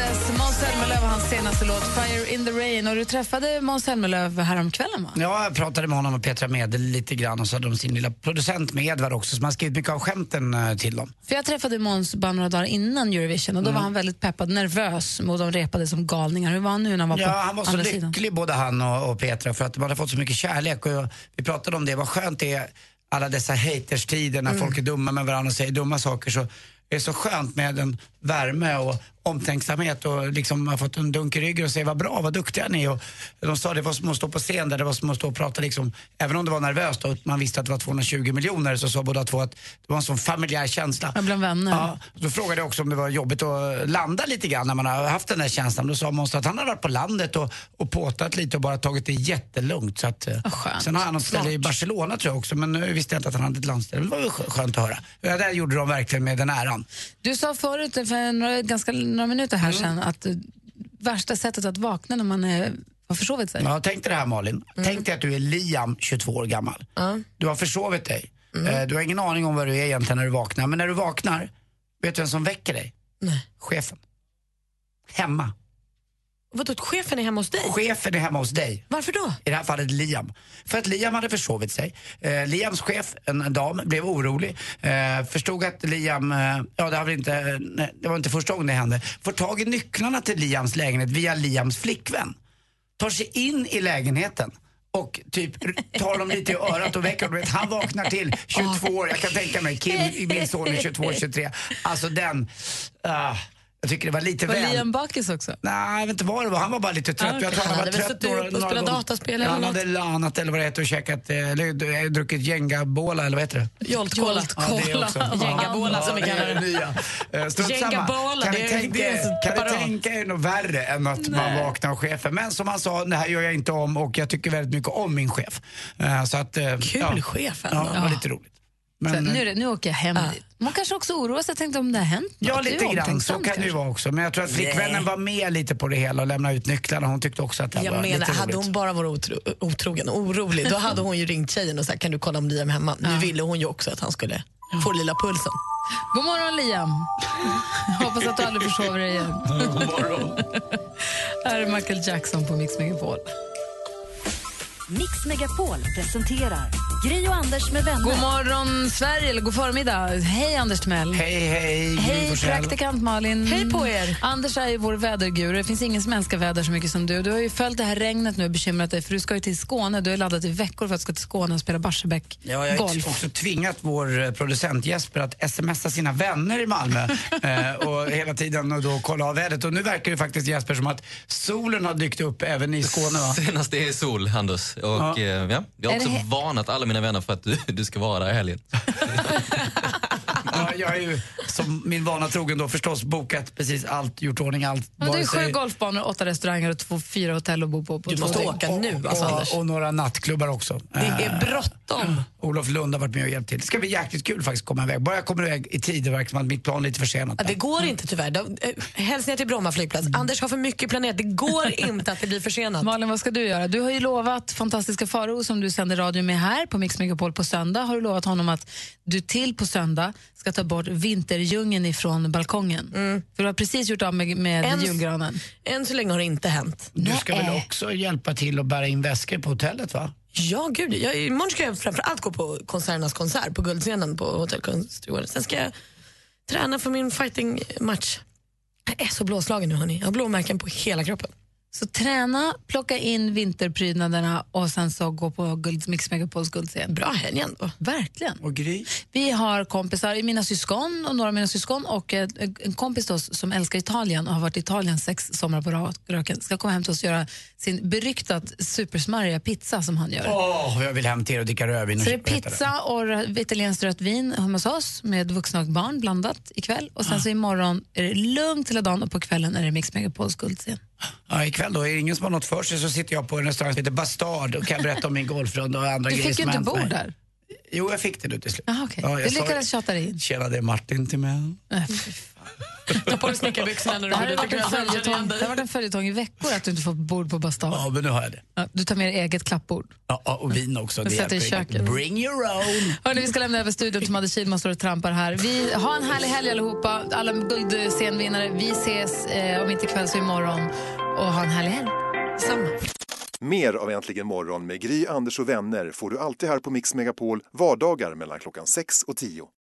Dess Måns Zelmerlöw hans senaste låt Fire in the rain. Och du träffade Måns Zelmerlöw häromkvällen, va? Ja, jag pratade med honom och Petra Mede lite grann och så hade de sin lilla producent med Edvard också som har skrivit mycket av skämten eh, till dem. För jag träffade Måns bara några dagar innan Eurovision och då var han väldigt peppad, nervös och de repade som galningar. Hur var han nu när han var på Ja, han var så lycklig sidan? både han och, och Petra för att de hade fått så mycket kärlek och vi pratade om det, vad skönt det är alla dessa haters-tider när folk är dumma med varandra och säger dumma saker så det är så skönt med en värme och omtänksamhet och liksom har fått en dunk i ryggen och säga vad bra, vad duktiga ni är. Och de sa det var som att stå på scen där det var som att stå och prata liksom, även om det var nervöst och man visste att det var 220 miljoner så sa båda två att det var en sån familjär känsla. Ja, bland vänner. Ja, då frågade jag också om det var jobbigt att landa lite grann när man har haft den där känslan. Då sa Måns att han har varit på landet och, och påtat lite och bara tagit det jättelugnt. Så att, skönt. sen har han något ställe i Barcelona tror jag också, men nu visste jag inte att han hade ett landställe. Det var väl skö- skönt att höra. Ja, där gjorde de verkligen med den äran. Du sa förut, för några, ganska, några minuter här Mm. sedan, att eh, värsta sättet att vakna när man är, har försovit sig. Ja, tänk dig det här Malin. Tänk dig att du är Liam, 22 år gammal. Du har försovit dig. Eh, Du har ingen aning om vad du är egentligen när du vaknar. Men när du vaknar, vet du vem som väcker dig? Nej. Chefen. Hemma. Vadå, chefen är hemma hos dig? Chefen är hemma hos dig. Varför då? I det här fallet Liam. För att Liam hade försovit sig. Eh, Liams chef, en, dam, blev orolig. Eh, förstod att Liam, eh, ja det, har väl inte, nej, det var inte första gången det hände. Får tag i nycklarna till Liams lägenhet via Liams flickvän. Tar sig in i lägenheten och typ tar dem lite i örat och väcker dem. Han vaknar till 22 år, jag kan tänka mig. Kim, min son är 22, 23. Alltså den, ah, jag tycker det var lite Var väl... Liam bakis också? Nej, jag vet inte vad det var. Han var bara lite trött. Ah, Jag tror han var Han väl trött några, några spelat dataspel Ja, eller Han hade lanat eller vad det heter och käkat, eller eh, druckit Jenga-båla eller vad heter det? Ja, också. Jenga-båla som vi Ja, kallar det. nya. Eh. Jenga-båla, Kan ni tänka er- något värre än att man vaknar av chefen? Men som han sa, det här gör jag inte om och jag tycker väldigt mycket om min chef. Eh, Så att, Kul chef Ja, ändå. det var lite roligt. Så, Men, nu, är det, nu åker jag hem dit. Man kanske också oroar sig tänkte om det har hänt något. Ja, lite grann. Så kan det ju vara också. Men jag tror att flickvännen Nej. var med lite på det hela och lämnade ut nycklarna. Hon tyckte också att det Jag var menar, lite hade roligt. hon bara varit otro, otrogen och orolig, då hade hon ju ringt tjejen och sagt kan du kolla om Liam är hemma. Nu ville hon ju också att han skulle få lilla pulsen. God morgon Liam. [laughs] Hoppas att du aldrig försover dig igen. [laughs] God morgon. Här är Michael Jackson på Mix Megapol. Mix Megapol presenterar Gry och Anders med vänner. God morgon Sverige, eller god förmiddag. Hej Anders Timell. Hej, hej. Hej praktikant Malin. Hej på er. Anders är ju vår väderguru. Det finns ingen som älskar väder så mycket som du. Du har ju följt det här regnet nu och bekymrat dig för du ska ju till Skåne. Du har laddat i veckor för att ska till Skåne och spela Barsebäck Ja, jag har golf. också tvingat vår eh, producent Jesper att smsa sina vänner i Malmö [laughs] eh, och hela tiden och då kolla av vädret. Och nu verkar det faktiskt Jesper som att solen har dykt upp även i Skåne va? Senast det är sol, Anders. Och, Ja. ja. Ja, jag Är det också he- varnat alla mina vänner för att du, du ska vara där i helgen. [laughs] Ja, jag är ju som min vana trogen då förstås bokat precis allt, gjort ordning allt. Men det är sju golfbanor, åtta restauranger och två, fyra hotell att bo på. på Du måste åka nu, alltså, och, Anders. och några nattklubbar också. Det är bråttom. Olof Lund har varit med och hjälpt till. Det ska bli jäkligt kul faktiskt att komma iväg. Bara jag kommer iväg i tid, det verkar som att mitt plan är lite försenat. Ja, det går inte tyvärr. De, eh, hälsningar till Bromma flygplats. Anders har för mycket planerat. Det går [laughs] inte att det blir försenat. Malin, vad ska du göra? Du har ju lovat fantastiska Faro som du sänder radio med här på Mix Megapol på söndag. Har du lovat honom att du till på söndag ska ta bort vinterdjungeln ifrån balkongen? För du har precis gjort av med, med Än- julgranen. Än så länge har det inte hänt. Du ska väl också hjälpa till att bära in väskor på hotellet va? Ja, gud. Jag, imorgon ska jag framför allt gå på konserternas konsert på Guldscenen på Hotell Kungsträdgården. Sen ska jag träna för min fightingmatch. Jag är så blåslagen nu hörni. Jag har blåmärken på hela kroppen. Så träna, plocka in vinterprydnaderna och sen så gå på guld, Mix Megapols guldscen. Bra helg ändå. Verkligen. Och Gry? Vi har kompisar, mina syskon och några av mina syskon och eh, en kompis till oss som älskar Italien och har varit i Italien sex somrar på raken ska komma hem till oss och göra sin beryktat supersmarriga pizza som han gör. Åh, jag vill hem till er och dricka rödvin. Så det är pizza och italienskt rött vin hemma hos oss med vuxna och barn blandat ikväll. Och sen så imorgon är det lugnt hela dagen och på kvällen är det Mix Megapols guldscen. Ja, ikväll då, är det ingen som har något för sig så sitter jag på en restaurang som heter Bastard och kan berätta om min golfrunda och andra Du grejer fick ju som inte bo mig. där. Jo, jag fick det nu till slut. Aha, okay. Ja, jag du lyckades tjata dig in. Tjena, det är Martin. Äh, fy fan. Ta på dig snickarbyxorna när du har går ikväll. följetong- det har varit en följetong i veckor att du inte får bord på Bastard. Ja, men nu har jag det. Ja, du tar med dig eget klappbord. Ja, och vin också. Det sätter i köket. Bring your own. Hörrni, vi ska lämna över studion till Madde Kihlman står och trampar här. Vi har en härlig helg allihopa, alla guldscenvinnare. Vi ses, eh, om inte ikväll så imorgon. Och ha en härlig helg. Samma. Mer av Äntligen morgon med Gry, Anders och vänner får du alltid här på Mix Megapol vardagar mellan klockan 6 och 10.